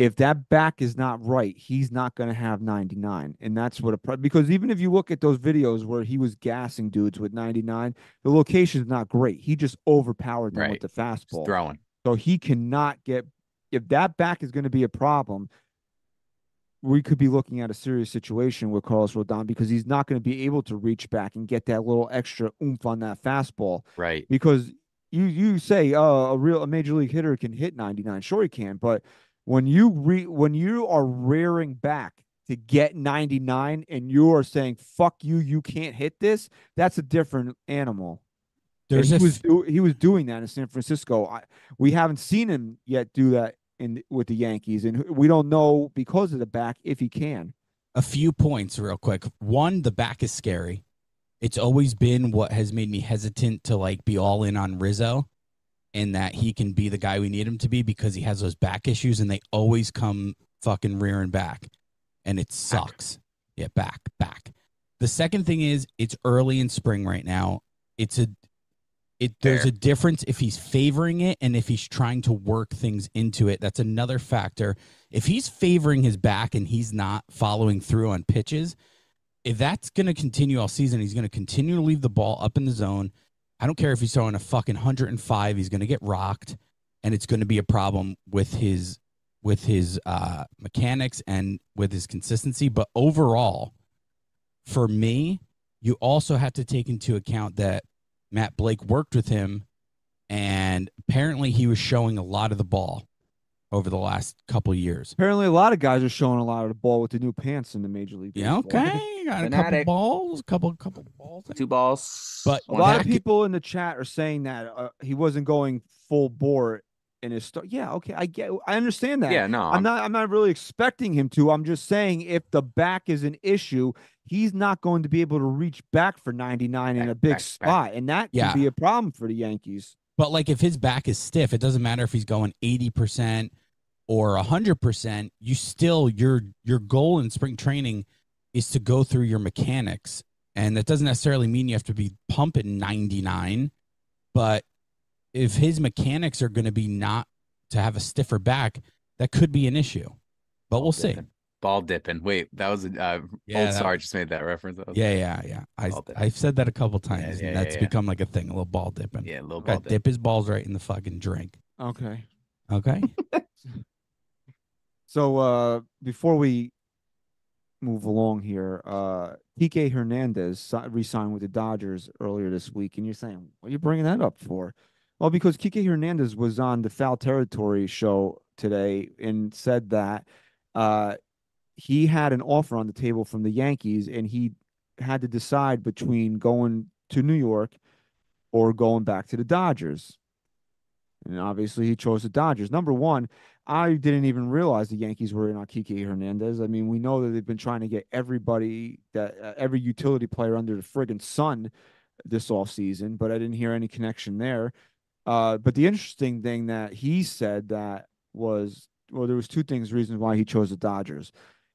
Speaker 1: if that back is not right he's not going to have 99 and that's what a pro- because even if you look at those videos where he was gassing dudes with 99 the location is not great he just overpowered them
Speaker 3: Right.
Speaker 1: with the
Speaker 3: Just
Speaker 1: fastball
Speaker 3: throwing.
Speaker 1: so he cannot get if that back is going to be a problem we could be looking at a serious situation with Carlos Rodon because he's not going to be able to reach back and get that little extra oomph on that fastball
Speaker 3: Right.
Speaker 1: because you you say uh, a real a major league hitter can hit 99 sure he can but when you re when you are rearing back to get 99 and you are saying fuck you you can't hit this that's a different animal And
Speaker 4: There's
Speaker 1: he was do, he was doing that in San Francisco I, we haven't seen him yet do that in with the Yankees and we don't know because of the back if he can
Speaker 4: a few points real quick. One, the back is scary. It's always been what has made me hesitant to like be all in on Rizzo and that he can be the guy we need him to be because he has those back issues and they always come fucking rearing back and it sucks. Yeah, back, back. The second thing is it's early in spring right now. It's a it there's
Speaker 3: Fair.
Speaker 4: a difference if he's favoring it and if he's trying to work things into it. That's another factor. If he's favoring his back and he's not following through on pitches, if that's going to continue all season, he's going to continue to leave the ball up in the zone. I don't care if he's throwing a fucking 105, he's going to get rocked and it's going to be a problem with his with his uh mechanics and with his consistency, but overall for me, you also have to take into account that Matt Blake worked with him and apparently he was showing a lot of the ball over the last couple of years.
Speaker 1: apparently a lot of guys are showing a lot of the ball with the new pants in the major league
Speaker 4: Yeah,
Speaker 1: Baseball.
Speaker 4: okay. Got a couple balls, a couple couple balls.
Speaker 3: Two balls.
Speaker 4: But
Speaker 1: A lot of people in the chat are saying that uh, he wasn't going full bore in his start. Yeah, okay, I get, I understand that.
Speaker 3: yeah, no,
Speaker 1: I'm not, I'm not really expecting him to. I'm just saying if the back is an issue, he's not going to be able to reach back for 99 in a big
Speaker 3: back, back.
Speaker 1: spot, and that
Speaker 4: Yeah.
Speaker 1: could be a problem for the Yankees.
Speaker 4: But like if his back is stiff, it doesn't matter if he's going 80% or 100%, you still your your goal in spring training is to go through your mechanics. And that doesn't necessarily mean you have to be pumping 99, but if his mechanics are going to be not to have a stiffer back, that could be an issue. But we'll see.
Speaker 3: Ball dipping. Wait, that was a uh,
Speaker 4: Yeah,
Speaker 3: old
Speaker 4: that-
Speaker 3: Star just made that reference. That was-
Speaker 4: Yeah, yeah, yeah. I, i've said that a couple times,
Speaker 3: yeah,
Speaker 4: and
Speaker 3: yeah,
Speaker 4: that's
Speaker 3: yeah.
Speaker 4: become like a thing, a little ball dipping.
Speaker 3: yeah, a little ball
Speaker 4: to
Speaker 3: dip.
Speaker 4: dip his balls right in the fucking drink.
Speaker 1: Okay.
Speaker 4: Okay.
Speaker 1: So uh, before we move along here, uh, Hernandez re-signed with the Dodgers earlier this week, and you're saying, what are you bringing that up for? Well, because Kike Hernandez was on the Foul Territory show today and said that uh, he had an offer on the table from the Yankees, and he had to decide between going to New York or going back to the Dodgers. And obviously, he chose the Dodgers. Number one, I didn't even realize the Yankees were in on Kike Hernandez. I mean, we know that they've been trying to get everybody that uh, every utility player under the friggin' sun this off season, but I didn't hear any connection there. Uh, but the interesting thing that he said that was well, there was two things reasons why he chose the Dodgers.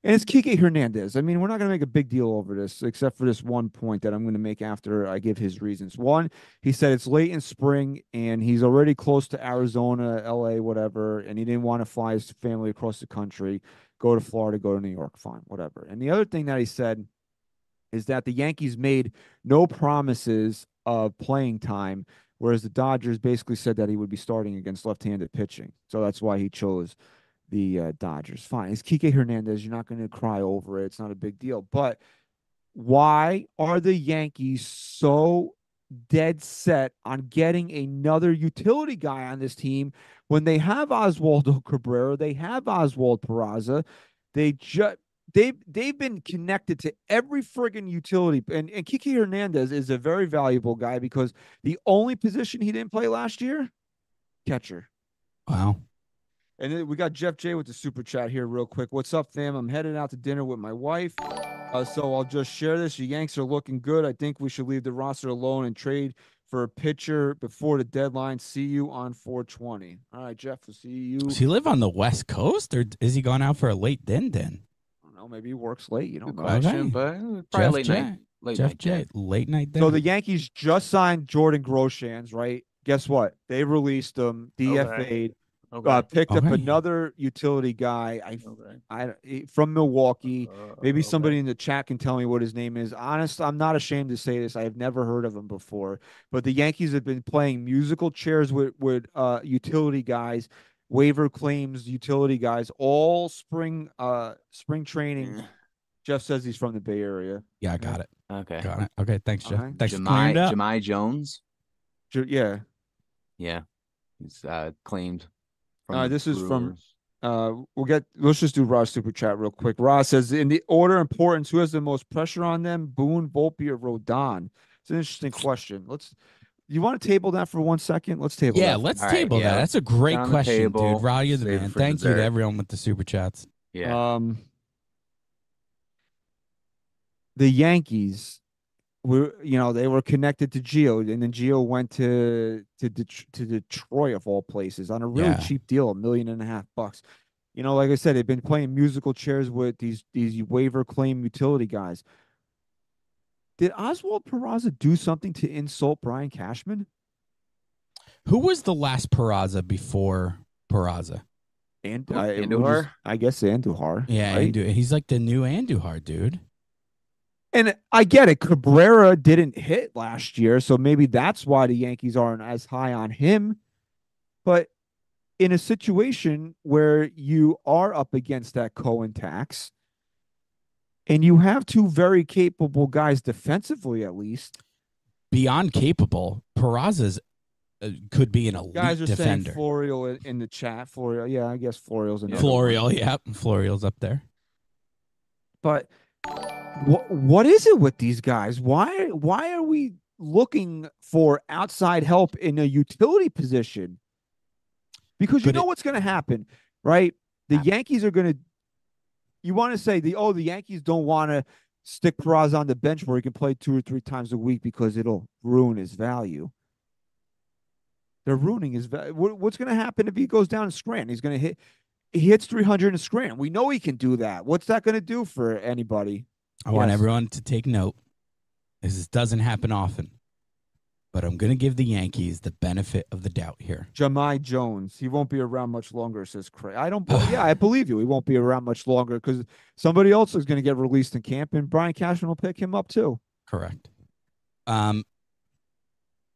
Speaker 1: And it's Kike Hernandez. I mean, we're not going to make a big deal over this, except for this one point that I'm going to make after I give his reasons. One, he said it's late in spring and he's already close to Arizona, LA, whatever, and he didn't want to fly his family across the country, go to Florida, go to New York, fine, whatever. And the other thing that he said is that the Yankees made no promises of playing time, whereas the Dodgers basically said that he would be starting against left-handed pitching. So that's why he chose the uh, Dodgers. Fine. It's Kike Hernandez. You're not going to cry over it. It's not a big deal. But why are the Yankees so dead set on getting another utility guy on this team when they have Oswaldo Cabrera, they have Oswald Peraza. They just they've they've been connected to every friggin' utility. And, and Kike Hernandez is a very valuable guy because the only position he didn't play last year, catcher.
Speaker 4: Wow.
Speaker 1: And then we got Jeff J with the super chat here, real quick. What's up, fam? I'm heading out to dinner with my wife. Uh, so I'll just share this. The Yanks are looking good. I think we should leave the roster alone and trade for a pitcher before the deadline. See you on 420. All right, Jeff. We'll see you.
Speaker 4: Does he live on the West Coast or is he going out for a late din din?
Speaker 1: I don't know. Maybe he works late. You don't
Speaker 3: Good
Speaker 1: know.
Speaker 4: Okay.
Speaker 3: question, but uh,
Speaker 4: Jeff
Speaker 3: late
Speaker 4: J.
Speaker 3: night. Late
Speaker 4: Jeff
Speaker 3: night
Speaker 4: J.
Speaker 3: J.
Speaker 4: Late night din.
Speaker 1: So the Yankees just signed Jordan Groshans, right? Guess what? They released him, DFA'd,
Speaker 2: Okay.
Speaker 1: Uh, picked up
Speaker 4: Okay.
Speaker 1: another utility guy. I,
Speaker 2: okay.
Speaker 1: I, eh, from Milwaukee.
Speaker 2: Uh,
Speaker 1: Maybe
Speaker 2: okay.
Speaker 1: somebody in the chat can tell me what his name is. Honest, I'm not ashamed to say this. I have never heard of him before. But the Yankees have been playing musical chairs with with uh, utility guys, waiver claims, utility guys, all spring uh spring training. Jeff says he's from the Bay Area.
Speaker 4: yeah, I got it.
Speaker 3: Okay.
Speaker 4: Got it. Okay, thanks, Jeff.
Speaker 1: Okay.
Speaker 4: Thanks for Jahmai, up.
Speaker 3: Jahmai Jones.
Speaker 1: Ju- Yeah.
Speaker 3: Yeah. He's uh, claimed.
Speaker 1: Uh,
Speaker 3: the
Speaker 1: this is from- Uh, we'll get. Let's just do Ross super chat real quick. Ross says, in the order of importance, who has the most pressure on them, Boone, Volpe, or Rodon? It's an interesting question. Let's. You want to table that for one second? Let's table.
Speaker 4: Yeah,
Speaker 1: that.
Speaker 4: let's
Speaker 3: All right,
Speaker 4: table
Speaker 3: yeah,
Speaker 4: that. That's a great
Speaker 3: on the
Speaker 4: question,
Speaker 3: table,
Speaker 4: dude. Rod, you're the man.
Speaker 3: for
Speaker 4: Thank you to everyone with the super chats.
Speaker 3: Yeah.
Speaker 1: Um, the Yankees were, you know, they were connected to Gio, and then Gio went to to Det- to Detroit of all places on a really
Speaker 4: Yeah.
Speaker 1: cheap deal, a million and a half bucks. You know, like I said, they've been playing musical chairs with these these waiver claim utility guys. Did Oswald Peraza do something to insult Brian Cashman?
Speaker 4: Who was the last Peraza before Peraza?
Speaker 1: And
Speaker 3: Who,
Speaker 1: I, it
Speaker 3: Andujar?
Speaker 1: was- I guess Andujar.
Speaker 4: Yeah,
Speaker 1: right?
Speaker 4: Andu- he's like the new Andujar, dude.
Speaker 1: And I get it. Cabrera didn't hit last year, so maybe that's why the Yankees aren't as high on him. But in a situation where you are up against that Cohen tax, and you have two very capable guys defensively, at least,
Speaker 4: Beyond capable, Peraza's uh, could be an elite
Speaker 1: guys are
Speaker 4: defender.
Speaker 1: saying Florial in, in the chat. Florial, yeah, I guess Florial's one.
Speaker 4: Florial, yep, Florial's up there.
Speaker 1: But what what is it with these guys? Why why are we looking for outside help in a utility position? Because you
Speaker 4: But
Speaker 1: know
Speaker 4: it-
Speaker 1: what's going to happen, right? The Yankees are going to. You want to say the oh the Yankees don't want to stick Peraza on the bench where he can play two or three times a week because it'll ruin his value. They're ruining his value. What's going to happen if he goes down and Scranton? He's going to hit. He hits 300 in Scranton. We know he can do that. What's that going to do for anybody?
Speaker 4: I want everyone to take note. This doesn't happen often, but I'm going to give the Yankees the benefit of the doubt here.
Speaker 1: Jahmai Jones. He won't be around much longer, says Craig. I don't. yeah, I believe you. He won't be around much longer because somebody else is going to get released in camp, and Brian Cashman will pick him up too.
Speaker 4: Correct. Um,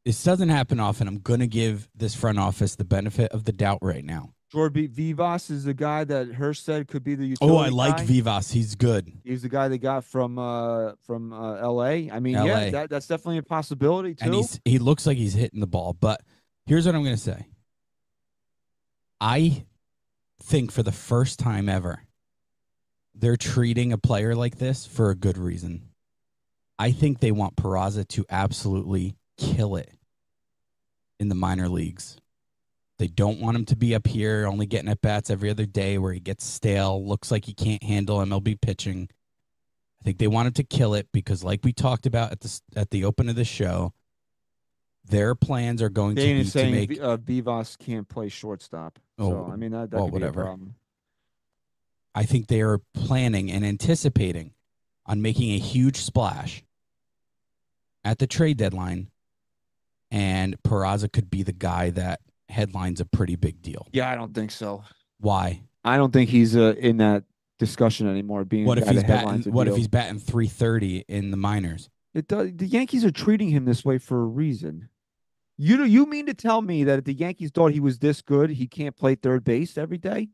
Speaker 4: this doesn't happen often. I'm going to give this front office the benefit of the doubt right now.
Speaker 1: Jorbit Vivas is the guy that Hirsch said could be the utility.
Speaker 4: Oh, I like
Speaker 1: guy.
Speaker 4: Vivas. He's good.
Speaker 1: He's the guy they got from uh from uh, L.A. I mean,
Speaker 4: LA.
Speaker 1: yeah, that, that's definitely a possibility too.
Speaker 4: and he's he looks like he's hitting the ball. But here's what I'm going to say. I think for the first time ever, they're treating a player like this for a good reason. I think they want Peraza to absolutely kill it in the minor leagues. They don't want him to be up here only getting at bats every other day where he gets stale, looks like he can't handle MLB pitching. I think they want him to kill it because, like we talked about at the at the open of the show, their plans are going to be
Speaker 1: is
Speaker 4: to
Speaker 1: saying
Speaker 4: make.
Speaker 1: Uh, Vivas can't play shortstop. so
Speaker 4: Oh,
Speaker 1: I mean that, that
Speaker 4: well,
Speaker 1: could
Speaker 4: whatever.
Speaker 1: a problem.
Speaker 4: I think they are planning and anticipating on making a huge splash at the trade deadline, and Peraza could be the guy that headlines a pretty big deal.
Speaker 1: Yeah, I don't think so.
Speaker 4: Why?
Speaker 1: I don't think he's uh, in that discussion anymore. Being
Speaker 4: What if he's batting? What if he's batting three thirty in the minors?
Speaker 1: It does, the Yankees are treating him this way for a reason. You do you mean to tell me that if the Yankees thought he was this good, he can't play third base every day?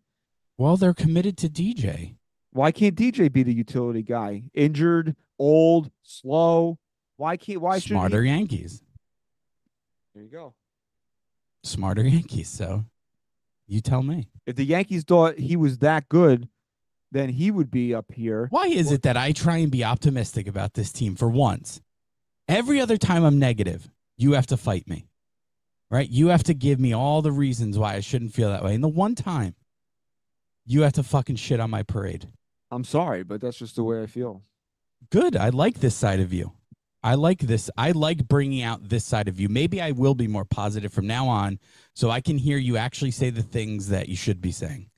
Speaker 4: Well, they're committed to DJ.
Speaker 1: Why can't DJ be the utility guy? Injured, old, slow. Why can't? Why should
Speaker 4: Smarter Yankees.
Speaker 1: There you go.
Speaker 4: Smarter Yankees. So you tell me.
Speaker 1: If the Yankees thought he was that good, then he would be up here.
Speaker 4: Why is it that I try and be optimistic about this team for once? Every other time I'm negative, you have to fight me. Right? You have to give me all the reasons why I shouldn't feel that way. And the one time you have to fucking shit on my parade.
Speaker 1: I'm sorry, but that's just the way I feel.
Speaker 4: Good. I like this side of you. I like this. I like bringing out this side of you. Maybe I will be more positive from now on so I can hear you actually say the things that you should be saying.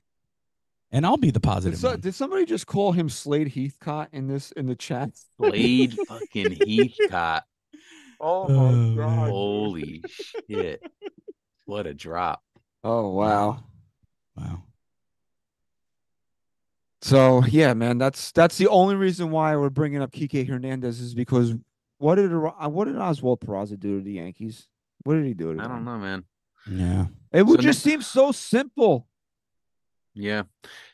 Speaker 4: And I'll be the
Speaker 1: Did,
Speaker 4: positive
Speaker 1: so-
Speaker 4: one.
Speaker 1: did somebody just call him Slade Heathcott in this in the chat?
Speaker 3: Slade fucking Heathcott.
Speaker 1: Oh
Speaker 4: Oh,
Speaker 1: my god!
Speaker 4: man.
Speaker 3: Holy shit. What a drop.
Speaker 1: Oh wow.
Speaker 4: Wow.
Speaker 1: So yeah, man, that's that's the only reason why we're bringing up Kike Hernandez is because what did uh, what did Oswald Peraza do to the Yankees? What did he do to
Speaker 3: I
Speaker 1: them?
Speaker 3: don't know, man.
Speaker 4: Yeah.
Speaker 1: It would
Speaker 3: So
Speaker 1: just seem so simple.
Speaker 3: Yeah.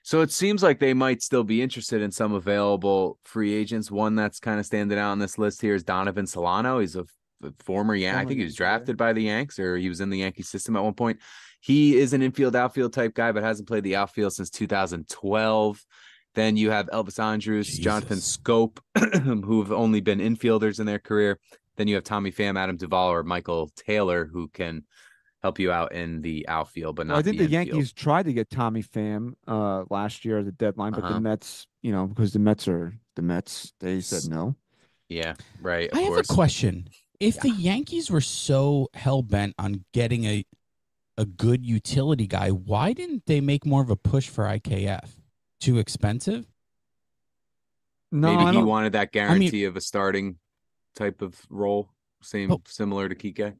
Speaker 3: So it seems like they might still be interested in some available free agents. One that's kind of standing out on this list here is Donovan Solano. He's a former Yan. I think he was drafted by the Yanks or he was in the Yankee system at one point. He is an infield outfield type guy, but hasn't played the outfield since 2012. Then you have Elvis Andrus, Jonathan Schoop, who have only been infielders in their career. Then you have Tommy Pham, Adam Duvall, or Michael Taylor, who can help you out in the outfield, but not
Speaker 1: Well, I think
Speaker 3: the,
Speaker 1: the. Yankees tried to get Tommy Pham uh last year at the deadline, but
Speaker 3: Uh-huh.
Speaker 1: the Mets, you know, because the Mets are the Mets, they said no.
Speaker 3: Yeah, right. Of
Speaker 4: I have a question. If the Yankees were so hell bent on getting a a good utility guy, why didn't they make more of a push for IKF? Too expensive?
Speaker 1: No,
Speaker 3: Maybe
Speaker 1: I
Speaker 3: he
Speaker 1: don't-
Speaker 3: wanted that guarantee of a starting type of role, same
Speaker 4: But-
Speaker 3: similar to Kike.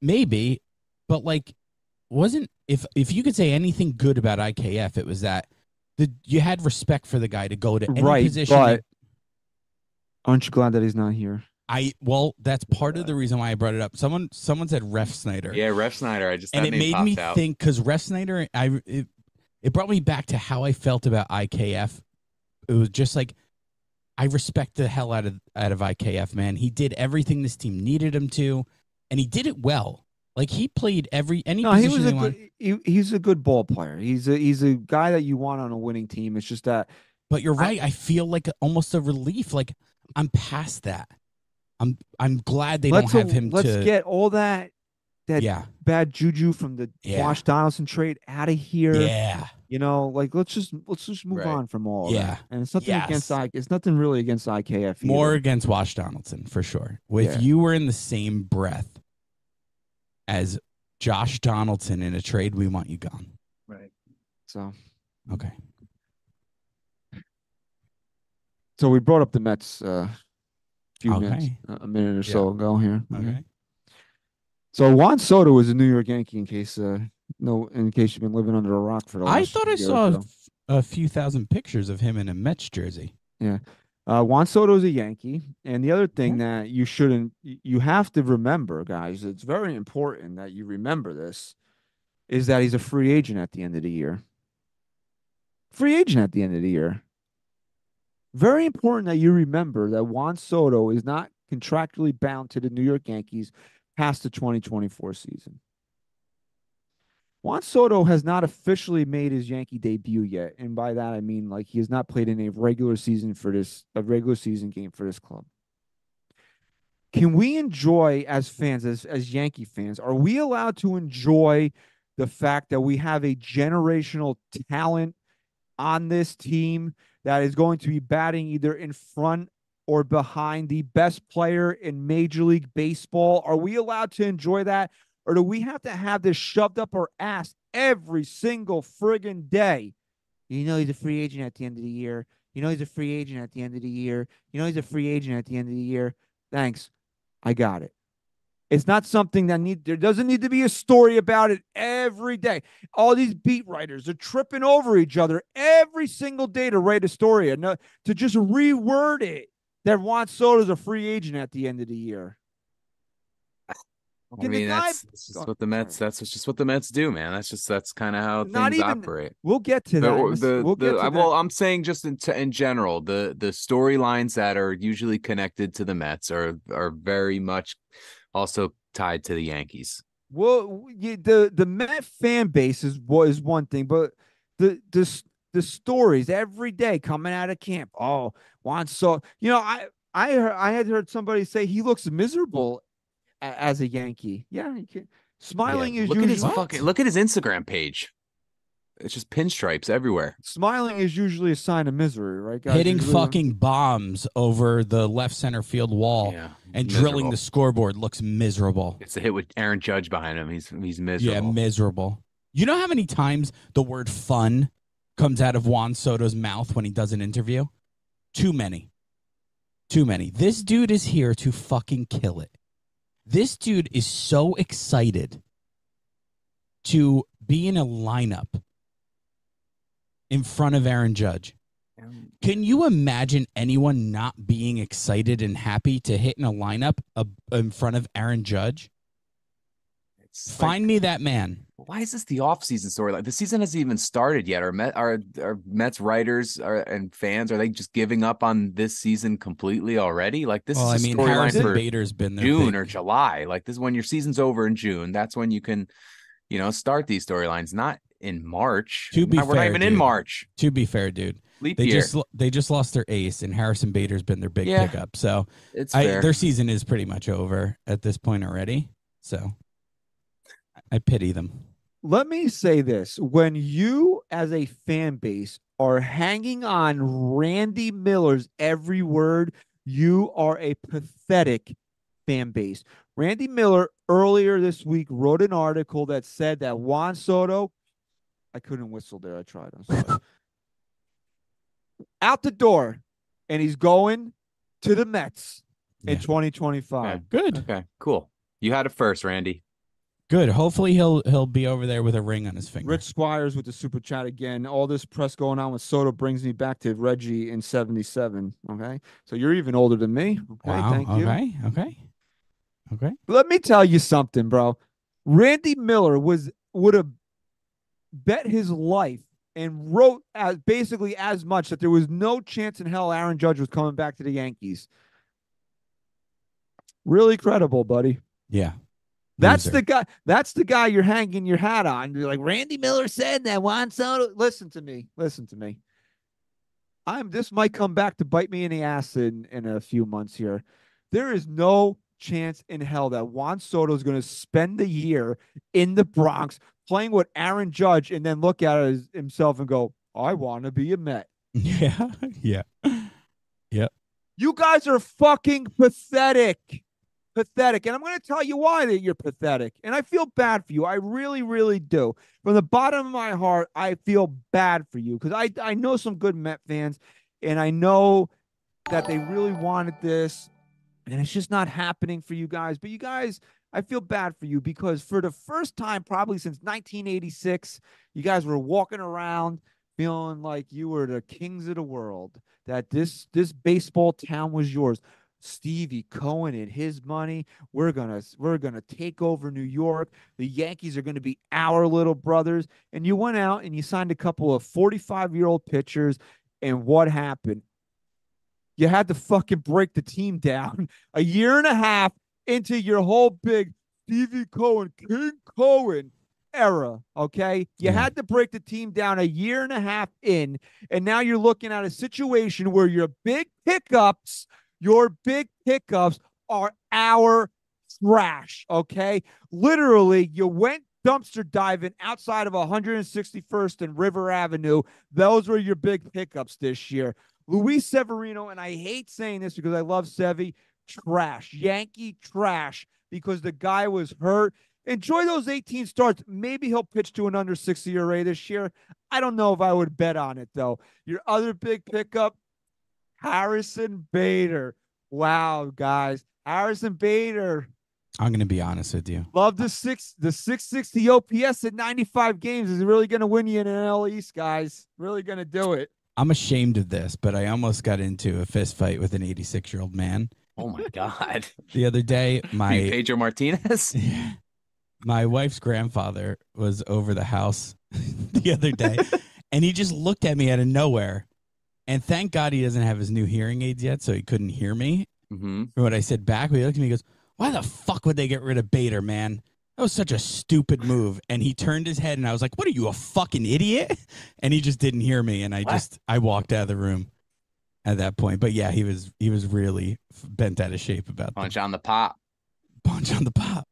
Speaker 4: Maybe, but like wasn't if if you could say anything good about IKF, it was that the you had respect for the guy to go to any
Speaker 1: right,
Speaker 4: position.
Speaker 1: but aren't you glad that he's not here?
Speaker 4: I well, that's part of the reason why I brought it up. Someone someone said Refsnyder.
Speaker 3: Yeah, Refsnyder. I just
Speaker 4: and it made me
Speaker 3: out.
Speaker 4: think because Refsnyder, I it, it brought me back to how I felt about IKF. It was just like I respect the hell out of out of IKF, man. He did everything this team needed him to, and he did it well. Like he played every any
Speaker 1: No, he was a good, he, he's a good ball player. He's a he's a guy that you want on a winning team. It's just that
Speaker 4: But you're right. I, feel like almost a relief. Like I'm past that. I'm I'm glad they don't have him
Speaker 1: let's
Speaker 4: to.
Speaker 1: get all that that
Speaker 4: yeah,
Speaker 1: bad juju from the
Speaker 4: Yeah.
Speaker 1: Josh Donaldson trade out of here.
Speaker 4: yeah,
Speaker 1: You know, like let's just let's just move
Speaker 3: Right.
Speaker 1: on from all. Of
Speaker 4: Yeah.
Speaker 1: that. and it's nothing against
Speaker 4: Yes.
Speaker 1: I. It's nothing really against IKF. either.
Speaker 4: more against Wash Donaldson for sure. If
Speaker 1: Yeah.
Speaker 4: you were in the same breath as Josh Donaldson in a trade, we want you gone.
Speaker 2: Right.
Speaker 1: So
Speaker 4: Okay.
Speaker 1: so we brought up the Mets uh, a few minutes,
Speaker 4: Okay.
Speaker 1: a a minute or so ago here.
Speaker 4: Okay.
Speaker 1: Mhm. So Juan Soto was a New York Yankee. In case uh, no, in case you've been living under a rock for the last.
Speaker 4: I thought I
Speaker 1: year or
Speaker 4: saw a,
Speaker 1: so.
Speaker 4: a few thousand pictures of him in a Mets jersey. Yeah.
Speaker 1: Uh, Juan Soto is a Yankee, and the other thing that you shouldn't, you have to remember, guys, it's very important that you remember this, is that he's a free agent at the end of the year. Free agent at the end of the year. Very important that you remember that Juan Soto is not contractually bound to the New York Yankees past the 2024 season. Juan Soto has not officially made his Yankee debut yet, and by that I mean like he has not played in a regular season for this a regular season game for this club. Can we enjoy as fans, as as Yankee fans, are we allowed to enjoy the fact that we have a generational talent on this team that is going to be batting either in front or behind the best player in Major League Baseball? Are we allowed to enjoy that? Or do we have to have this shoved up our ass every single friggin' day? You know he's a free agent at the end of the year. You know he's a free agent at the end of the year. You know he's a free agent at the end of the year. Thanks. I got it. It's not something that need there doesn't need to be a story about it every day. All these beat writers are tripping over each other every single day to write a story and uh, to just reword it that Juan Soto's a free agent at the end of the year.
Speaker 3: I
Speaker 1: the
Speaker 3: mean, that's, that's just what the Mets. That's just what the Mets do, man. That's just that's kind of how
Speaker 1: Not
Speaker 3: things
Speaker 1: even-
Speaker 3: operate.
Speaker 1: We'll get to
Speaker 3: The,
Speaker 1: that. Miss-
Speaker 3: the,
Speaker 1: we'll
Speaker 3: the-
Speaker 1: get to
Speaker 3: I-
Speaker 1: that.
Speaker 3: well, I'm saying just in, in general, the the storylines that are usually connected to the Mets are are very much also tied to the Yankees.
Speaker 1: Well, the the Met fan base is was one thing, but the the the stories every day coming out of camp. Oh, Juan so you know I I heard, I had heard somebody say he looks miserable as a Yankee. Yeah, he can, smiling
Speaker 3: Yeah,
Speaker 1: is
Speaker 3: look at his fucking look at his Instagram page. It's just pinstripes everywhere.
Speaker 1: smiling is usually a sign of misery, right? Guys?
Speaker 4: Hitting
Speaker 1: Usually-
Speaker 4: fucking bombs over the left center field wall
Speaker 3: Yeah,
Speaker 4: and drilling the scoreboard looks miserable.
Speaker 3: It's a hit with Aaron Judge behind him. He's he's miserable.
Speaker 4: Yeah,
Speaker 3: miserable.
Speaker 4: miserable. You know how many times the word fun comes out of Juan Soto's mouth when he does an interview? Too many. Too many. This dude is here to fucking kill it. This dude is so excited to be in a lineup in front of Aaron Judge. Can you imagine anyone not being excited and happy to hit in a lineup uh, in front of Aaron Judge?
Speaker 3: It's like-
Speaker 4: Find me that man.
Speaker 3: Why is this the off-season story? Like the season hasn't even started yet. Are Met are, are Mets writers are, and fans are they just giving up on this season completely already? Like this
Speaker 4: well, I
Speaker 3: is a
Speaker 4: mean,
Speaker 3: storyline
Speaker 4: Harrison
Speaker 3: for
Speaker 4: Bader's been there.
Speaker 3: June or July. Like this is when your season's over in June. That's when you can, you know, start these storylines. Not in March.
Speaker 4: To be
Speaker 3: Not- we're not
Speaker 4: fair,
Speaker 3: even in
Speaker 4: dude,
Speaker 3: March.
Speaker 4: To be fair, dude,
Speaker 3: Leap
Speaker 4: they
Speaker 3: year.
Speaker 4: just they just lost their ace, and Harrison Bader's been their big
Speaker 3: Yeah.
Speaker 4: pickup. So
Speaker 3: it's
Speaker 4: I, their season is pretty much over at this point already. So I pity them.
Speaker 1: let me say this. When you as a fan base are hanging on randy miller's every word you are a pathetic fan base. Randy miller earlier this week wrote an article that said that juan soto i couldn't whistle there. I tried. I'm sorry. Out the door and he's going to the mets in
Speaker 4: Yeah.
Speaker 1: 2025
Speaker 4: Good,
Speaker 3: okay, cool. You had it first, Randy.
Speaker 4: Good. Hopefully he'll he'll be over there with a ring on his finger.
Speaker 1: Rich Squires with the super chat again. All this press going on with Soto brings me back to Reggie in 77. Okay. So you're even older than me. Okay.
Speaker 4: wow.
Speaker 1: Thank you.
Speaker 4: okay. Okay. Okay.
Speaker 1: Let me tell you something, bro. Randy Miller was would have bet his life and wrote as basically as much that there was no chance in hell Aaron Judge was coming back to the Yankees. Really credible, buddy.
Speaker 4: Yeah.
Speaker 1: That's
Speaker 4: Loser.
Speaker 1: the guy. That's the guy you're hanging your hat on. You're like Randy Miller said that Juan Soto. Listen to me. Listen to me. I'm. This might come back to bite me in the ass in in a few months here. There is no chance in hell that Juan Soto is going to spend the year in the Bronx playing with Aaron Judge and then look at it himself and go, "I want to be a Met."
Speaker 4: Yeah. Yeah. Yeah.
Speaker 1: You guys are fucking pathetic. Pathetic. And I'm going to tell you why that you're pathetic. And I feel bad for you. I really, really do. From the bottom of my heart, I feel bad for you because I, I know some good Met fans and I know that they really wanted this and it's just not happening for you guys. But you guys, I feel bad for you because for the first time, probably since 1986, you guys were walking around feeling like you were the kings of the world that this this baseball town was yours. Stevie Cohen and his money. We're gonna we're gonna take over New York. The Yankees are gonna be our little brothers. And you went out and you signed a couple of 45 year old pitchers. And what happened? You had to fucking break the team down a year and a half into your whole big Stevie Cohen, King Cohen era. Okay. You had to break the team down a year and a half in. And now you're looking at a situation where your big pickups, your big pickups are our trash. Okay. Literally, you went dumpster diving outside of 161st and River Avenue. Those were your big pickups this year. Luis Severino, and I hate saying this because I love Sevy, trash, Yankee trash, because the guy was hurt. Enjoy those 18 starts. Maybe he'll pitch to an under 60 ERA this year. I don't know if I would bet on it though. Your other big pickup, Harrison Bader. Wow, guys. Harrison Bader.
Speaker 4: I'm gonna be honest with you.
Speaker 1: Love the six the 660 OPS at 95 games is really gonna win you an NL East, guys. Really gonna do it.
Speaker 4: I'm ashamed of this, but I almost got into a fist fight with an 86 year old man
Speaker 3: Oh my god.
Speaker 4: the other day.
Speaker 3: You
Speaker 4: My
Speaker 3: Pedro Martinez.
Speaker 4: my wife's grandfather was over the house the other day, and he just looked at me out of nowhere. And thank God he doesn't have his new hearing aids yet, so he couldn't hear me.
Speaker 3: hmm
Speaker 4: For what I said back, he looked at me and goes, why the fuck would they get rid of Bader, man? That was such a stupid move. And he turned his head and I was like, what are you, a fucking idiot? And he just didn't hear me. And I
Speaker 2: What?
Speaker 4: just, I walked out of the room at that point. But yeah, he was, he was really bent out of shape about the
Speaker 3: Punch on the pop.
Speaker 4: punch on the pop.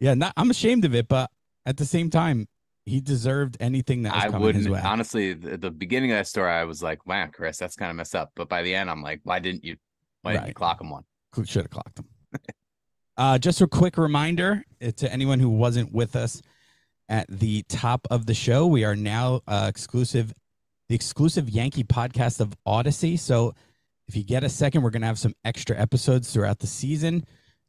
Speaker 4: Yeah, not, I'm ashamed of it, but at the same time, he deserved anything that was
Speaker 3: I wouldn't
Speaker 4: way.
Speaker 3: honestly. The, the beginning of that story, I was like, "Wow, Chris, that's kind of messed up." But by the end, I'm like, "Why didn't you? Why didn't you clock him one?"
Speaker 4: Should have clocked him. uh, just a quick reminder uh, to anyone who wasn't with us at the top of the show, we are now uh, exclusive, the exclusive Yankee podcast of Audacy. So if you get a second, we're going to have some extra episodes throughout the season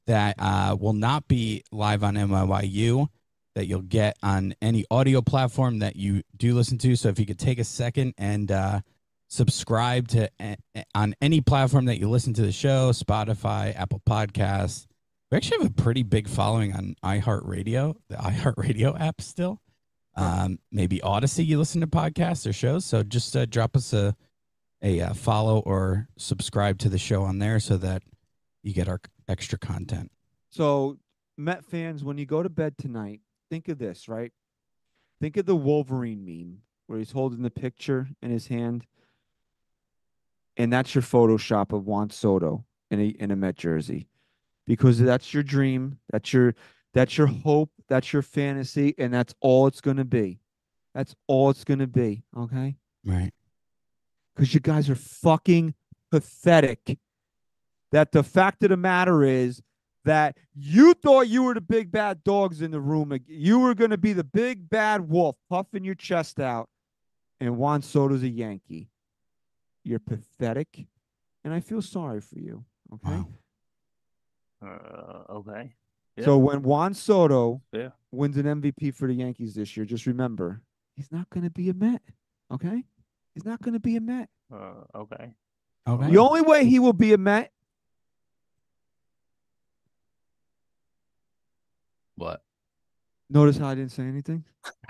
Speaker 4: that uh, will not be live on NYYU, that you'll get on any audio platform that you do listen to. So if you could take a second and uh, subscribe to a- on any platform that you listen to the show, Spotify, Apple Podcasts. We actually have a pretty big following on iHeartRadio, the iHeartRadio app still. Um, maybe Audacy, you listen to podcasts or shows. So just uh, drop us a a uh, follow or subscribe to the show on there so that you get our extra content.
Speaker 1: So, Met fans, when you go to bed tonight, think of this, right? Think of the Wolverine meme where he's holding the picture in his hand, and that's your Photoshop of Juan Soto in a in a Met jersey, because that's your dream, that's your that's your hope, that's your fantasy, and that's all it's gonna be. That's all it's gonna be. Okay,
Speaker 4: Right.
Speaker 1: because you guys are fucking pathetic. That the fact of the matter is that you thought you were the big bad dogs in the room. You were going to be the big bad wolf puffing your chest out, and Juan Soto's a Yankee. You're pathetic, and I feel sorry for you. Okay.
Speaker 4: Wow.
Speaker 2: Uh, okay.
Speaker 1: So when Juan Soto
Speaker 2: Yeah.
Speaker 1: wins an MVP for the Yankees this year, just remember he's not going to be a Met. Okay. He's not going to be a Met.
Speaker 2: Uh, okay.
Speaker 4: Okay.
Speaker 1: The only way he will be a Met
Speaker 3: What?
Speaker 1: Notice how I didn't say anything?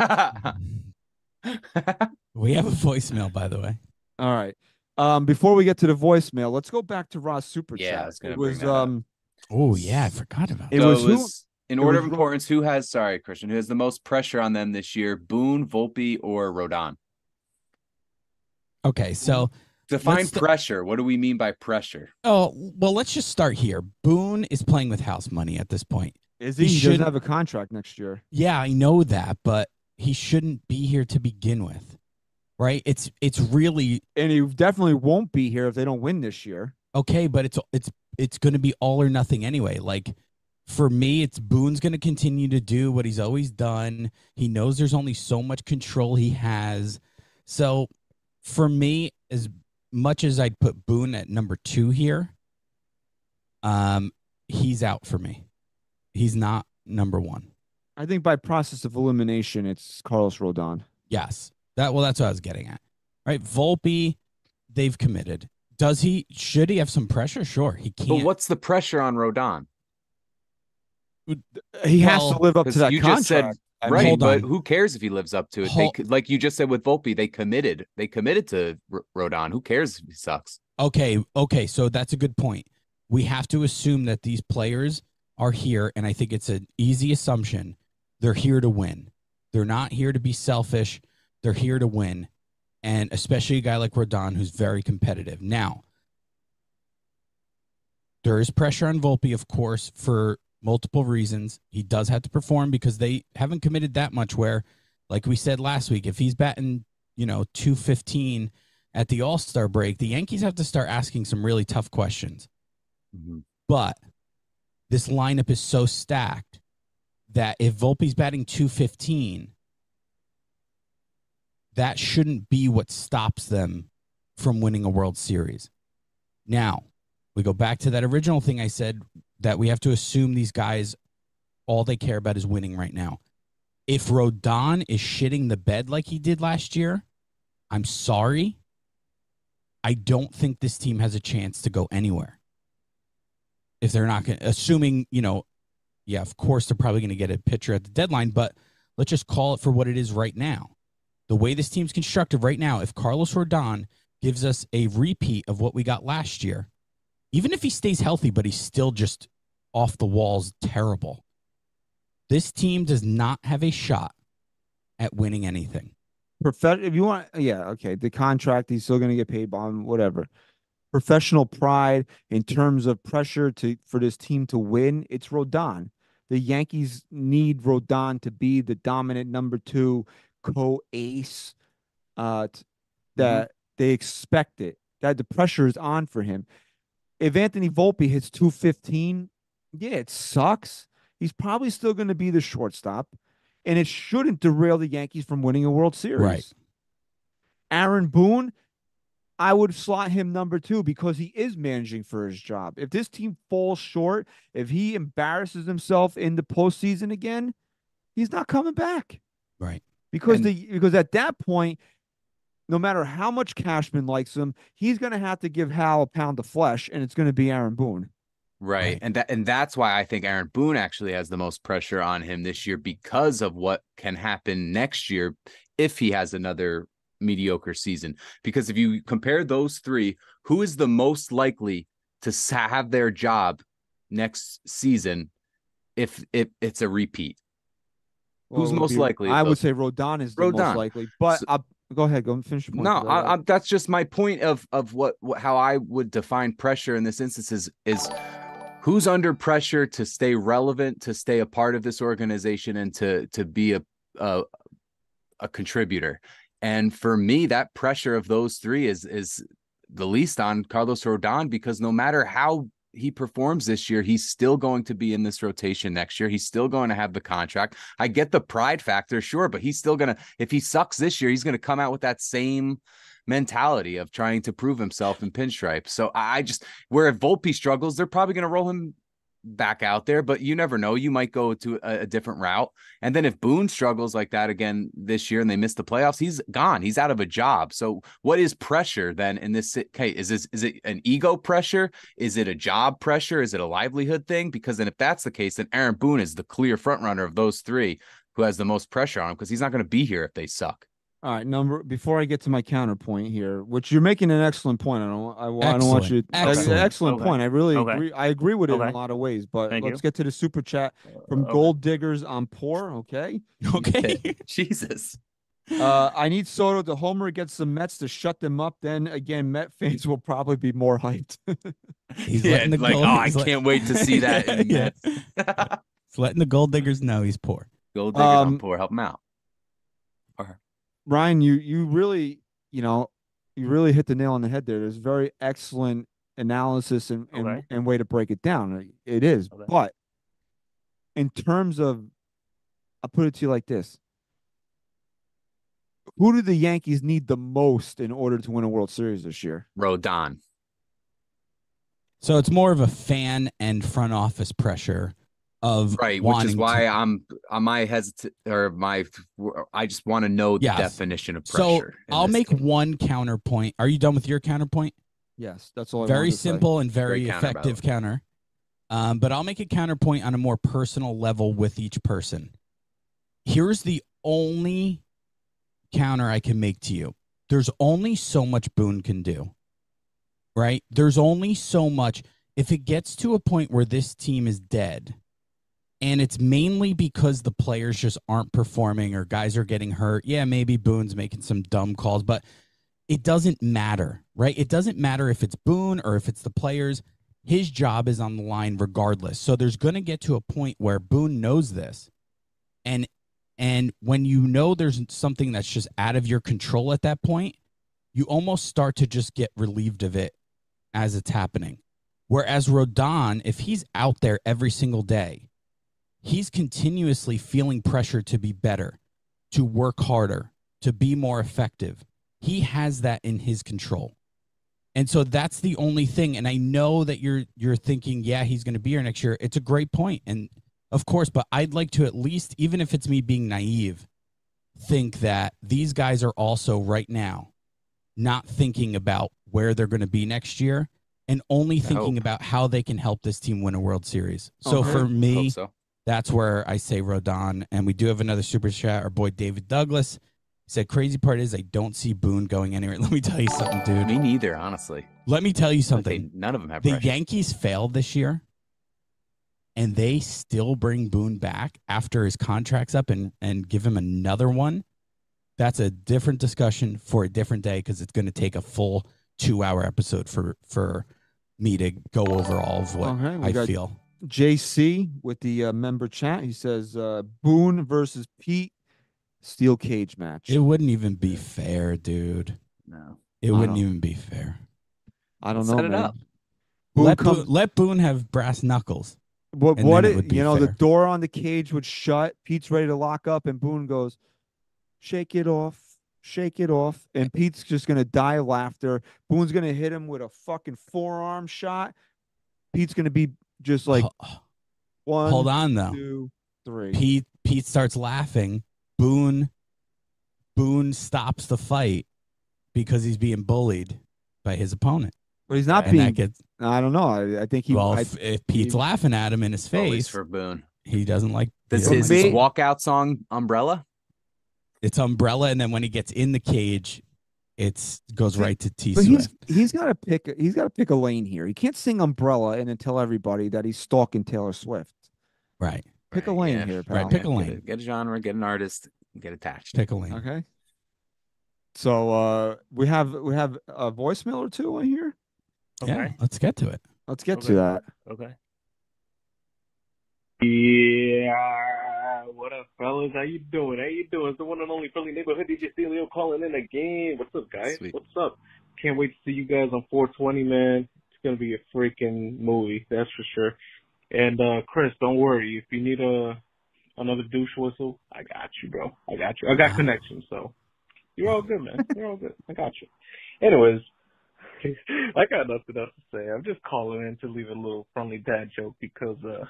Speaker 4: we have a voicemail, by the way.
Speaker 1: All right. Um, before we get to the voicemail, let's go back to Ross Super
Speaker 3: Yeah, I
Speaker 1: Chat.
Speaker 3: was gonna
Speaker 1: it
Speaker 3: bring
Speaker 1: was
Speaker 3: that
Speaker 1: um
Speaker 4: Oh yeah, I forgot about
Speaker 1: It
Speaker 4: that.
Speaker 3: so
Speaker 1: was
Speaker 3: it
Speaker 1: who-
Speaker 3: was in
Speaker 1: it
Speaker 3: order
Speaker 1: was
Speaker 3: of importance. Who has sorry, Christian? Who has the most pressure on them this year? Boone, Volpe, or Rodon?
Speaker 4: Okay, so
Speaker 3: Define
Speaker 4: Let's st-
Speaker 3: pressure. What do we mean by pressure?
Speaker 4: oh well, let's just start here. Boone is playing with house money at this point.
Speaker 1: Is he,
Speaker 4: He
Speaker 1: he doesn't have a contract next year.
Speaker 4: Yeah, I know that, but he shouldn't be here to begin with, right? It's it's really
Speaker 1: And he definitely won't be here if they don't win this year.
Speaker 4: okay, but it's it's it's going to be all or nothing anyway. Like for me, it's Boone's going to continue to do what he's always done. He knows there's only so much control he has. So for me, as much as I'd put Boone at number two here, um, he's out for me. He's not number one.
Speaker 1: I think by process of elimination, it's Carlos Rodon.
Speaker 4: Yes. That well, that's what I was getting at. Right. Volpe, they've committed. Does he should he have some pressure? Sure. He can't.
Speaker 3: But what's the pressure on Rodon?
Speaker 1: He has
Speaker 4: Well,
Speaker 1: to live up to that
Speaker 3: you
Speaker 1: contract.
Speaker 3: just said
Speaker 1: I
Speaker 3: right,
Speaker 1: mean,
Speaker 4: hold
Speaker 3: but who cares if he lives up to it?
Speaker 4: Hol-
Speaker 3: They like you just said with Volpe, they committed. They committed to R- Rodon. Who cares if he sucks?
Speaker 4: Okay, okay, so that's a good point. We have to assume that these players are here, and I think it's an easy assumption. They're here to win. They're not here to be selfish. They're here to win. And especially a guy like Rodon who's very competitive. Now, there is pressure on Volpe, of course, for multiple reasons. He does have to perform because they haven't committed that much where, like we said last week, if he's batting, you know, 215 at the All Star break, the Yankees have to start asking some really tough questions. Mm-hmm. But this lineup is so stacked that if Volpe's batting 215, that shouldn't be what stops them from winning a World Series. Now, we go back to that original thing I said that we have to assume these guys, all they care about is winning right now. If Rodon is shitting the bed like he did last year, I'm sorry. I don't think this team has a chance to go anywhere. If they're not going assuming, you know, yeah, of course they're probably going to get a pitcher at the deadline, but let's just call it for what it is right now. The way this team's constructed right now, if Carlos Rodon gives us a repeat of what we got last year, even if he stays healthy, but he's still just off the walls terrible. This team does not have a shot at winning anything.
Speaker 1: Profe- if you want, yeah, okay. The contract, he's still going to get paid him, whatever. Professional pride in terms of pressure to for this team to win, it's Rodon. The Yankees need Rodon to be the dominant number two co-ace. Uh, t- that they expect it. That the pressure is on for him. If Anthony Volpe hits 215, yeah, it sucks. He's probably still going to be the shortstop, and it shouldn't derail the Yankees from winning a World Series.
Speaker 4: Right.
Speaker 1: Aaron Boone, I would slot him number two because he is managing for his job. If this team falls short, if he embarrasses himself in the postseason again, he's not coming back
Speaker 4: Right.
Speaker 1: because
Speaker 3: And-
Speaker 1: the because at that point, no matter how much Cashman likes him, he's going to have to give Hal a pound of flesh, and it's going to be Aaron Boone.
Speaker 3: Right.
Speaker 4: Right.
Speaker 3: And that and that's why I think Aaron Boone actually has the most pressure on him this year because of what can happen next year if he has another mediocre season. Because if you compare those three, who is the most likely to have their job next season if if it's a repeat? Who's most
Speaker 1: be-
Speaker 3: likely
Speaker 1: I would say Rodon is the most likely, but
Speaker 3: So-
Speaker 1: go ahead, go and finish your point.
Speaker 3: No, I, I, that's just my point of of what, what how I would define pressure in this instance is is who's under pressure to stay relevant, to stay a part of this organization, and to to be a a, a contributor. And for me, that pressure of those three is is the least on Carlos Rodon because no matter how he performs this year, he's still going to be in this rotation next year. He's still going to have the contract. I get the pride factor, sure, but he's still gonna if he sucks this year, he's gonna come out with that same mentality of trying to prove himself in pinstripe. So I just where if Volpe struggles, they're probably gonna roll him back out there, but you never know. You might go to a, a different route. And then if Boone struggles like that again this year and they miss the playoffs, he's gone. He's out of a job. So what is pressure then in this okay? Is this is it an ego pressure? Is it a job pressure? Is it a livelihood thing? Because then if that's the case, then Aaron Boone is the clear front runner of those three who has the most pressure on him because he's not going to be here if they suck.
Speaker 1: All right, number before I get to my counterpoint here, which you're making an excellent point. I don't, I, I don't want you.
Speaker 4: Excellent.
Speaker 1: Ex-
Speaker 4: Excellent.
Speaker 1: excellent
Speaker 2: Okay.
Speaker 1: point. I really
Speaker 2: Okay.
Speaker 1: agree. I agree with it in a lot of ways. But
Speaker 2: Thank
Speaker 1: let's
Speaker 2: you.
Speaker 1: get to the super chat from
Speaker 2: Okay.
Speaker 1: Gold Diggers on Poor. Okay.
Speaker 4: Okay.
Speaker 3: Jesus.
Speaker 1: Uh, I need Soto to homer against the Mets to shut them up. Then again, Met fans will probably be more hyped.
Speaker 4: He's
Speaker 3: yeah,
Speaker 4: letting the
Speaker 3: like,
Speaker 4: gold,
Speaker 3: oh, I
Speaker 4: he's let-
Speaker 3: can't wait to see that. in
Speaker 4: Yeah.
Speaker 3: Mets.
Speaker 4: He's letting the gold diggers know he's poor.
Speaker 3: Gold diggers on
Speaker 1: Um,
Speaker 3: poor, help him out.
Speaker 1: Ryan, you you really, you know, you really hit the nail on the head there. There's very excellent analysis and and,
Speaker 2: Okay.
Speaker 1: and way to break it down. It is,
Speaker 2: Okay.
Speaker 1: but in terms of, I'll put it to you like this: Who do the Yankees need the most in order to win a World Series this year?
Speaker 3: Rodon.
Speaker 4: So it's more of a fan and front office pressure of
Speaker 3: Right, which is
Speaker 4: wanting
Speaker 3: why
Speaker 4: to-
Speaker 3: I'm on my hesitant or my I just want to know the
Speaker 4: Yes.
Speaker 3: definition of
Speaker 4: So
Speaker 3: pressure. in
Speaker 4: I'll make
Speaker 3: game.
Speaker 4: one counterpoint. Are you done with your counterpoint?
Speaker 1: Yes, that's all. I
Speaker 4: very
Speaker 1: wanted to say.
Speaker 4: simple and very
Speaker 3: Great counter,
Speaker 4: effective
Speaker 3: way.
Speaker 4: counter. Um, but I'll make a counterpoint on a more personal level with each person. Here's the only counter I can make to you. There's only so much Boone can do. Right? There's only so much. If it gets to a point where this team is dead, and it's mainly because the players just aren't performing or guys are getting hurt. Yeah, maybe Boone's making some dumb calls, but it doesn't matter, right? It doesn't matter if it's Boone or if it's the players. His job is on the line regardless. So there's going to get to a point where Boone knows this. And and when you know there's something that's just out of your control at that point, you almost start to just get relieved of it as it's happening. Whereas Rodon, if he's out there every single day, he's continuously feeling pressure to be better, to work harder, to be more effective. He has that in his control. And so that's the only thing. And I know that you're you're thinking, yeah, he's going to be here next year. It's a great point, and of course, but I'd like to at least, even if it's me being naive, think that these guys are also right now not thinking about where they're going to be next year and only thinking about how they can help this team win a World Series. So
Speaker 1: Okay.
Speaker 4: for me,
Speaker 3: so.
Speaker 4: That's where I say Rodon. And we do have another super chat. Our boy David Douglas said, "Crazy part is I don't see Boone going anywhere." Let me tell you something, dude.
Speaker 3: Me neither, honestly.
Speaker 4: Let me tell you
Speaker 3: Like, they-
Speaker 4: something.
Speaker 3: none of them have
Speaker 4: The
Speaker 3: pressure.
Speaker 4: Yankees failed this year and they still bring Boone back after his contract's up and and give him another one, that's a different discussion for a different day because it's going to take a full two hour episode for for me to go over all of what
Speaker 1: Okay,
Speaker 4: I
Speaker 1: got-
Speaker 4: feel.
Speaker 1: JC with the uh, member chat. He says uh, Boone versus Pete steel cage match.
Speaker 4: It wouldn't even be fair, dude.
Speaker 3: No.
Speaker 4: It
Speaker 1: I
Speaker 4: wouldn't even be fair.
Speaker 1: I don't
Speaker 3: Set
Speaker 1: know,
Speaker 3: it
Speaker 1: man.
Speaker 3: up.
Speaker 1: Boone
Speaker 4: let,
Speaker 1: come-
Speaker 4: Boone, let Boone have brass knuckles.
Speaker 1: what what
Speaker 4: it
Speaker 1: it, you know the door on the cage would shut. Pete's ready to lock up, and Boone goes, "Shake it off, shake it off," and Pete's just gonna die of laughter. Boone's gonna hit him with a fucking forearm shot. Pete's gonna be just like one,
Speaker 4: hold on though.
Speaker 1: two, three.
Speaker 4: Pete Pete starts laughing. Boone Boone stops the fight because he's being bullied by his opponent.
Speaker 1: but he's not
Speaker 4: and
Speaker 1: being.
Speaker 4: that gets
Speaker 1: I don't know. I, I think he.
Speaker 4: well
Speaker 1: I,
Speaker 4: if, if Pete's
Speaker 1: he-
Speaker 4: laughing at him in his
Speaker 3: Always
Speaker 4: face,
Speaker 3: for Boone.
Speaker 4: he doesn't like
Speaker 3: Does
Speaker 4: he
Speaker 3: his
Speaker 4: doesn't like-
Speaker 1: May-
Speaker 3: walkout song Umbrella?
Speaker 4: it's umbrella and then when he gets in the cage it's goes right to T
Speaker 1: but he's he's got to pick. He's got to pick a lane here. He can't sing Umbrella and then tell everybody that he's stalking Taylor Swift.
Speaker 4: Right.
Speaker 1: Pick a lane
Speaker 3: yeah.
Speaker 1: here, pal.
Speaker 4: Right, pick a
Speaker 3: Get
Speaker 4: lane.
Speaker 3: Get a genre, get an artist, get attached.
Speaker 4: Pick a lane.
Speaker 1: Okay. So uh we have we have a voicemail or two in here.
Speaker 2: Okay.
Speaker 4: Yeah, let's get to it.
Speaker 1: Let's get
Speaker 2: Okay.
Speaker 1: to that.
Speaker 2: Okay.
Speaker 5: Yeah, what up, fellas? How you doing? How you doing? It's the one and only Philly neighborhood DJ Stelio calling in again. What's up, guys?
Speaker 3: Sweet.
Speaker 5: What's up? Can't wait to see you guys on 420, man. It's gonna be a freaking movie, that's for sure. And uh Chris, don't worry. If you need a another douche whistle, I got you, bro. I got you. I got connections, so you're all good, man. You're all good. I got you. Anyways, I got nothing else to say. I'm just calling in to leave a little friendly dad joke because uh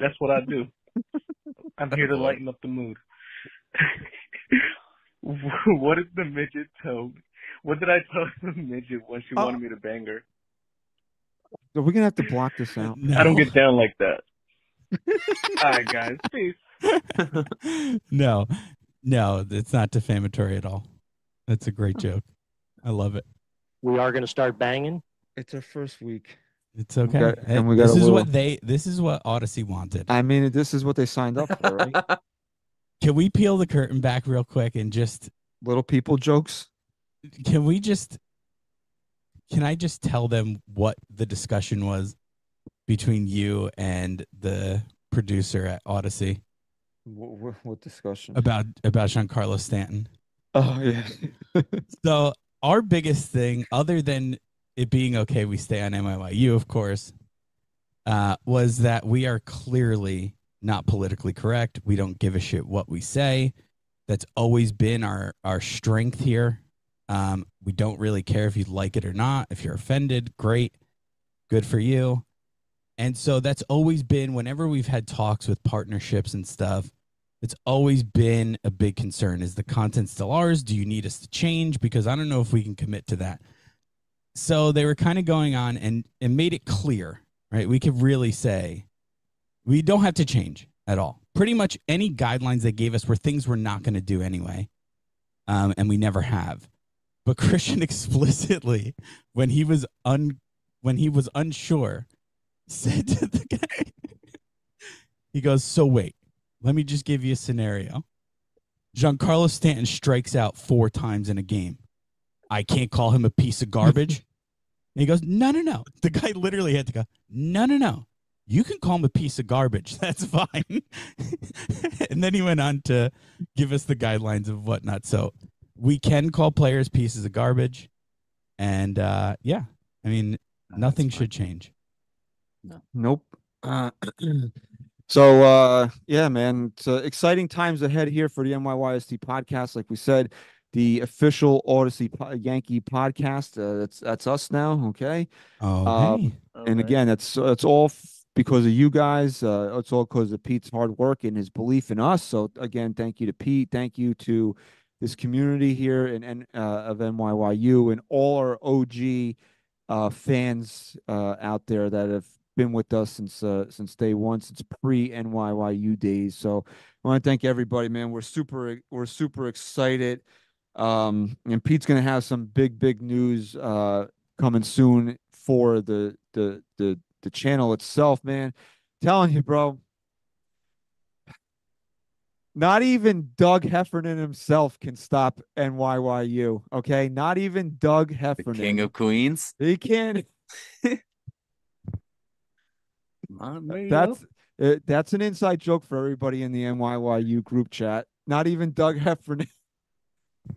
Speaker 5: that's what I do. I'm here to lighten up the mood. what did the midget tell me? What did I tell the midget when she
Speaker 1: Oh.
Speaker 5: wanted me to bang her?
Speaker 1: Are we gonna have to block this out?
Speaker 5: I don't get down like that. All right, guys. Peace.
Speaker 4: no, no, it's not defamatory at all. That's a great joke. I love it.
Speaker 6: we are going to start banging.
Speaker 1: It's our first week.
Speaker 4: It's okay.
Speaker 1: got-
Speaker 4: Hey,
Speaker 1: and we got
Speaker 4: this is
Speaker 1: little-
Speaker 4: what they. This is what Audacy wanted.
Speaker 1: I mean, this is what they signed up for, right?
Speaker 4: Can we peel the curtain back real quick and just?
Speaker 1: Little people jokes.
Speaker 4: Can we just? Can I just tell them what the discussion was between you and the producer at Audacy
Speaker 1: What, what discussion?
Speaker 4: about about Giancarlo Stanton?
Speaker 1: Oh yeah.
Speaker 4: So our biggest thing, other than it being okay, we stay on NYYU, of course, uh, was that we are clearly not politically correct. We don't give a shit what we say. That's always been our our strength here. Um, we don't really care if you like it or not. If you're offended, great, good for you. And so that's always been whenever we've had talks with partnerships and stuff. It's always been a big concern. Is the content still ours? Do you need us to change? Because I don't know if we can commit to that. So they were kind of going on and, and made it clear, right? We could really say we don't have to change at all. Pretty much any guidelines they gave us were things we're not going to do anyway. Um, and we never have. But Christian explicitly, when he was un when he was unsure, said to the guy, he goes, So wait, let me just give you a scenario. Giancarlo Stanton strikes out four times in a game. I can't call him a piece of garbage. and he goes, No, no, no. The guy literally had to go, No, no, no. You can call him a piece of garbage. That's fine. and then he went on to give us the guidelines of whatnot. So we can call players pieces of garbage. And uh, yeah, I mean, nothing should change. No.
Speaker 1: Nope. Uh, so uh yeah, man. It's uh, exciting times ahead here for the NYYST podcast. Like we said, the official Audacy po- Yankee podcast. Uh, that's that's us now. Okay.
Speaker 4: Oh, hey.
Speaker 1: And again, that's it's all f- because of you guys. Uh, it's all because of Pete's hard work and his belief in us. So again, thank you to Pete. Thank you to this community here and in uh, of NYYU and all our OG uh, fans uh, out there that have been with us since uh, since day one, since pre NYYU days. So I want to thank everybody, man. We're super we're super excited. Um, and Pete's gonna have some big big news uh, coming soon for the the the the channel itself, man. telling you, bro. Not even Doug Heffernan himself can stop NYYU. Okay, not even Doug Heffernan,
Speaker 3: The
Speaker 1: Heffernan.
Speaker 3: king of queens.
Speaker 1: he can't.
Speaker 3: Come on, there you
Speaker 1: That's
Speaker 3: go.
Speaker 1: uh, that's an inside joke for everybody in the NYYU group chat. Not even Doug Heffernan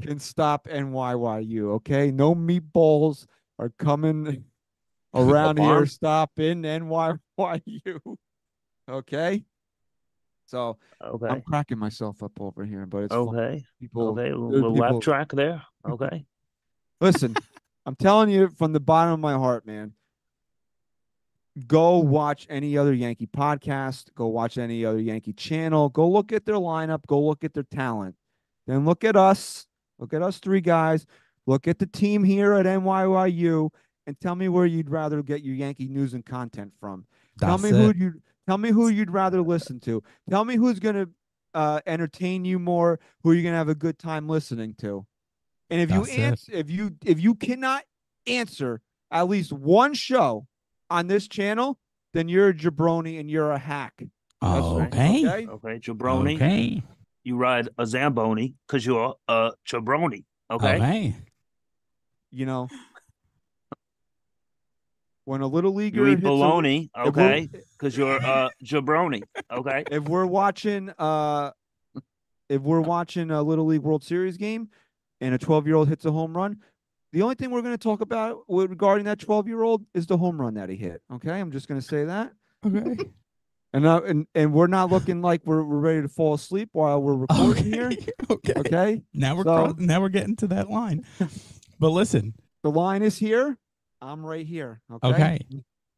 Speaker 1: can stop NYYU. Okay, no meatballs are coming around here stopping NYYU. Okay, so I'm cracking myself up over here, but it's fun.
Speaker 2: Okay.
Speaker 1: people.
Speaker 2: Okay. Little
Speaker 1: people-
Speaker 2: laugh track there. Okay.
Speaker 1: Listen, I'm telling you from the bottom of my heart, man. Go watch any other Yankee podcast. Go watch any other Yankee channel. Go look at their lineup. Go look at their talent. Then look at us. Look at us three guys. Look at the team here at NYYU and tell me where you'd rather get your Yankee news and content from. Tell
Speaker 4: That's
Speaker 1: me who you tell me who you'd rather listen to. Tell me who's gonna uh, entertain you more. Who you're gonna have a good time listening to. And if you
Speaker 4: That's it.
Speaker 1: answer, if you if you cannot answer at least one show on this channel, then you're a jabroni and you're a hack. That's right,
Speaker 4: Okay.
Speaker 1: Okay.
Speaker 2: Okay. Jabroni.
Speaker 4: Okay.
Speaker 2: You ride a Zamboni because you're a jabroni. Okay.
Speaker 4: Okay.
Speaker 1: You know. When a little leaguer
Speaker 2: You eat
Speaker 1: hits a-
Speaker 2: bologna. Okay. Because you're a jabroni. Okay.
Speaker 1: if we're watching uh if we're watching a little league world series game and a 12 year old hits a home run the only thing we're going to talk about with- regarding that 12 year old is the home run that he hit okay i'm just going to say that
Speaker 4: Okay.
Speaker 1: And uh, and and we're not looking like we're, we're ready to fall asleep while we're recording here
Speaker 4: Okay.
Speaker 1: okay
Speaker 4: Now we're
Speaker 1: So-
Speaker 4: cross- now we're getting to that line. But listen,
Speaker 1: the line is here i'm right here okay,
Speaker 4: okay.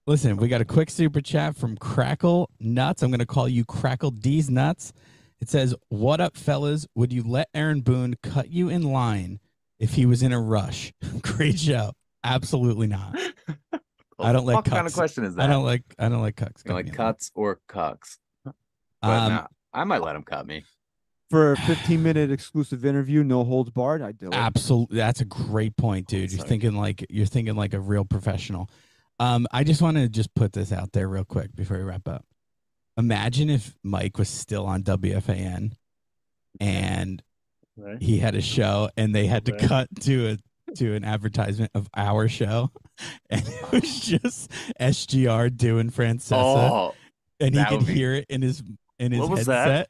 Speaker 4: Listen, we got a quick super chat from Crackle Nuts. I'm going to call you Crackle D's Nuts. It says, What up, fellas? Would you let Aaron Boone cut you in line if he was in a rush? Great show. Absolutely not. I don't like
Speaker 3: What kind of question is that?
Speaker 4: I don't like I don't like cucks.
Speaker 3: You know, like
Speaker 4: cutting me in line.
Speaker 3: cuts or cucks.
Speaker 4: Um,
Speaker 3: nah, I might let him cut me.
Speaker 1: for a 15 minute exclusive interview no holds barred i do it
Speaker 4: Absolutely, that's a great point, dude. You're thinking like you're thinking like a real professional. Um, I just want to just put this out there real quick before we wrap up. Imagine if Mike was still on WFAN and
Speaker 2: Right.
Speaker 4: he had a show and they had to cut to a to an advertisement of our show, and it was just SGR doing Francesa,
Speaker 3: Oh,
Speaker 4: and he could
Speaker 3: be-
Speaker 4: hear it in his in his
Speaker 2: What was that?
Speaker 4: headset.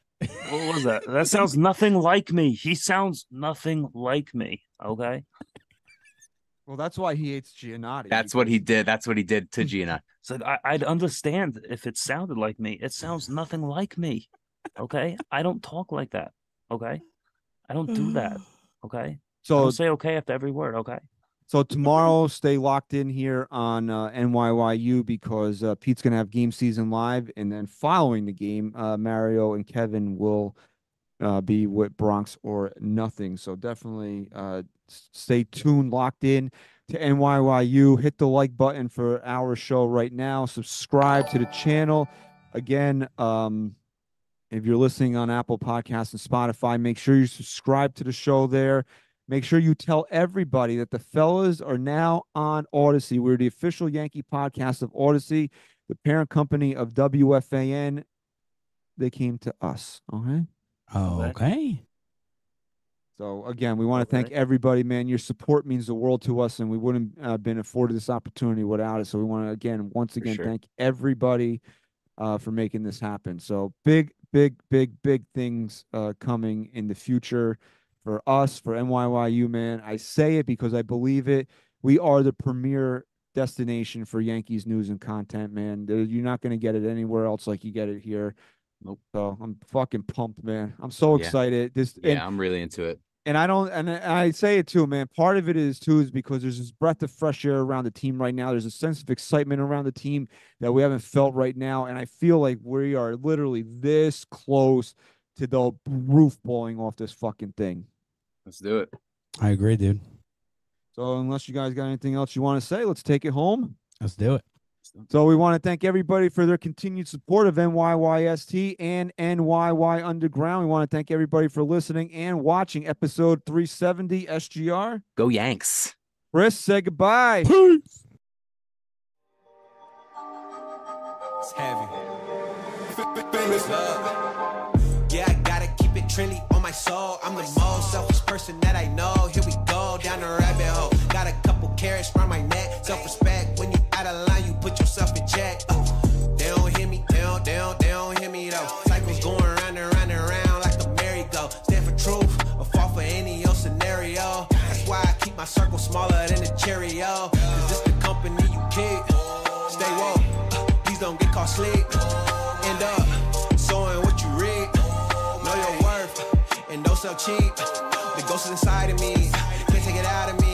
Speaker 2: What was that? That sounds nothing like me. He sounds nothing like me. Okay.
Speaker 1: well that's why he hates giannotti
Speaker 3: that's what he did. That's what he did to hmm. Gina.
Speaker 2: So I, I'd understand if it sounded like me. It sounds nothing like me. Okay. I don't talk like that. Okay. I don't do that. Okay.
Speaker 1: So
Speaker 2: don't say okay after every word. Okay.
Speaker 1: So tomorrow, stay locked in here on uh, NYYU because uh, Pete's gonna have game season live, and then following the game, uh, Mario and Kevin will uh, be with Bronx or nothing. So definitely uh, stay tuned, locked in to NYYU. Hit the like button for our show right now. Subscribe to the channel. Again, um, if you're listening on Apple Podcasts and Spotify, make sure you subscribe to the show there. Make sure you tell everybody that the fellas are now on Audacy. We're the official Yankee podcast of Audacy, the parent company of WFAN. They came to us. Okay.
Speaker 4: Okay.
Speaker 1: So again, we want to thank everybody, man. Your support means the world to us, and we wouldn't have uh, been afforded this opportunity without it. So we want to again, once again,
Speaker 3: sure.
Speaker 1: thank everybody uh, for making this happen. So big, big, big, big things uh, coming in the future for us, for NYYU, man. I say it because I believe it. We are the premier destination for Yankees news and content, man. You're not going to get it anywhere else like you get it here.
Speaker 3: Nope.
Speaker 1: So I'm fucking pumped, man. I'm so
Speaker 3: Yeah.
Speaker 1: excited. This and-
Speaker 3: Yeah, I'm really into it.
Speaker 1: and I don't, and I say it too, man. Part of it is too is because there's this breath of fresh air around the team right now. There's a sense of excitement around the team that we haven't felt right now, and I feel like we are literally this close to the roof blowing off this fucking thing.
Speaker 3: Let's do it.
Speaker 4: I agree, dude.
Speaker 1: So unless you guys got anything else you want to say, let's take it home.
Speaker 4: Let's do it.
Speaker 1: So we want to thank everybody for their continued support of NYYST and NYY Underground. We want to thank everybody for listening and watching episode 370 SGR.
Speaker 3: Go Yanks.
Speaker 1: Chris, say goodbye.
Speaker 7: It's heavy.
Speaker 8: famous. Yeah, I gotta keep it trendy on my soul. I'm the most selfish person that I know. Here we go down the rabbit hole. Got a couple carrots around my neck. Self respect. When you out of line, you put yourself in check. Uh, they don't hear me. They don't, they don't, they don't hear me though. Cycles going round and round and round like a merry-go. Stand for truth or fall for any old scenario. That's why I keep my circle smaller than a Cheerio. Cause this the company you keep. Stay woke. Uh, please don't get caught sleep. End up sell cheap. The ghost is inside of me. Can't take it out of me.